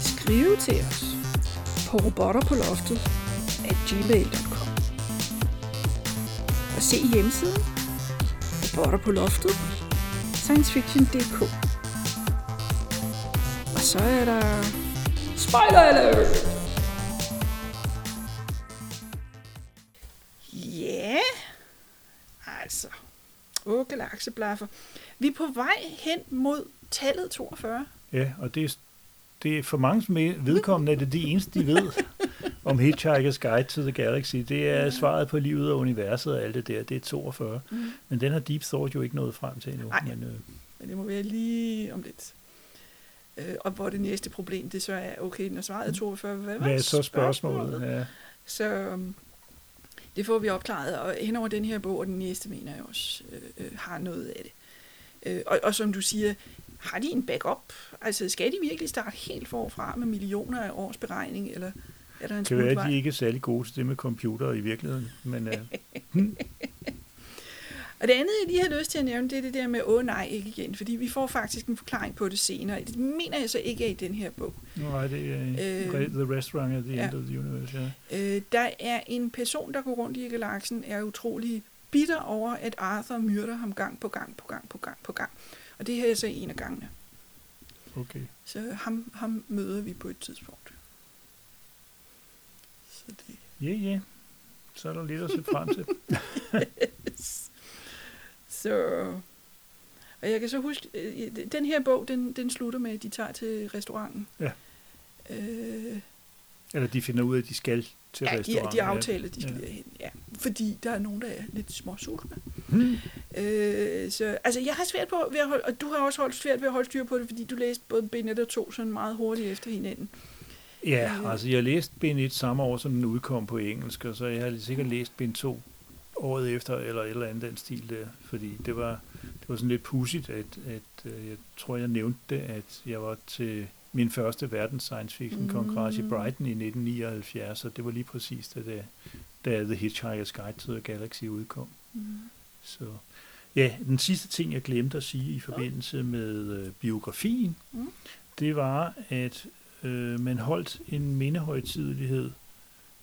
Skrive til os på robotter på loftet at gmail.com og se hjemmesiden robotter på loftet sciencefiction.dk og så er der spoiler alert! Altså. Åh, galakseblaffer. Vi er på vej hen mod tallet 42. Ja, og det er, det er for mange vedkommende, er det det eneste, de ved om Hitchhiker's Guide to the Galaxy. Det er svaret på livet og universet og alt det der. Det er 42. Mm. Men den har Deep Thought jo ikke nået frem til endnu. Nej, men, øh, men det må være lige om lidt. Øh, og hvor det næste problem, det så er, okay, når svaret er 42, hvad, hvad er så spørgsmålet? spørgsmålet? Ja. Så um, Det får vi opklaret, og hen over den her bog, og den næste, mener jeg også, øh, øh, har noget af det. Øh, og, og som du siger, har de en backup? Altså, skal de virkelig starte helt forfra med millioner af års beregning, eller er der en Det kan være, at de ikke er særlig gode til det med computer i virkeligheden. Men uh, Og det andet, jeg lige har lyst til at nævne, det er det der med, åh nej, ikke igen, fordi vi får faktisk en forklaring på det senere. Det mener jeg så ikke er i den her bog. nej, det er Øh, The Restaurant at the ja. End of the Universe. Ja. Øh, der er en person, der går rundt i galaksen, er utrolig bitter over, at Arthur myrder ham gang på gang på gang på gang på gang. Og det her er så en af gangene. Okay. Så ham, ham møder vi på et tidspunkt. Så det... Ja, ja. Så er der lidt at se frem til. Så... Og jeg kan så huske, øh, den her bog, den, den slutter med, at de tager til restauranten. Ja. Øh, Eller de finder ud af, at de skal til ja, de, restauranten. de aftaler, de skal Ja. ja. derhen. Ja, fordi der er nogen, der er lidt småsultne. Hmm. Øh, så, altså, jeg har svært på ved at holde, og du har også holdt svært ved at holde styr på det, fordi du læste både 1 og 2 sådan meget hurtigt efter hinanden. Ja, altså jeg læste bind 1 samme år, som den udkom på engelsk, og så jeg har sikkert læst bind 2 året efter, eller et eller andet den stil der, fordi det var, det var sådan lidt pudsigt, at, at øh, jeg tror, jeg nævnte det, at jeg var til min første verdens science fiction kongres i Mm. Brighton i 1979, og det var lige præcis det der, da The Hitchhiker's Guide to the Galaxy udkom. Mm. Så ja, den sidste ting, jeg glemte at sige i forbindelse med øh, biografien, Mm. det var, at øh, man holdt en mindehøjtidelighed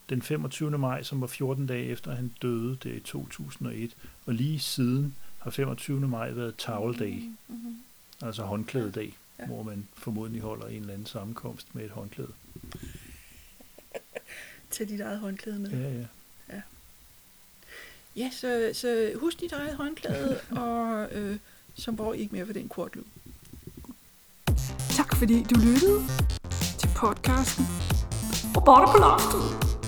den 25. maj, som var 14 dage efter han døde der i 2001, og lige siden har 25. maj været Towel Day, Mm-hmm. altså håndklædedag, Ja. hvor man formodentlig holder en eller anden sammenkomst med et håndklæde. Tag dit eget håndklæde med. Ja, ja. Ja, så, så husk dit eget håndklæde, og øh, som borg ikke mere for den kortlyd. Tak fordi du lyttede til podcasten Robotter på loftet.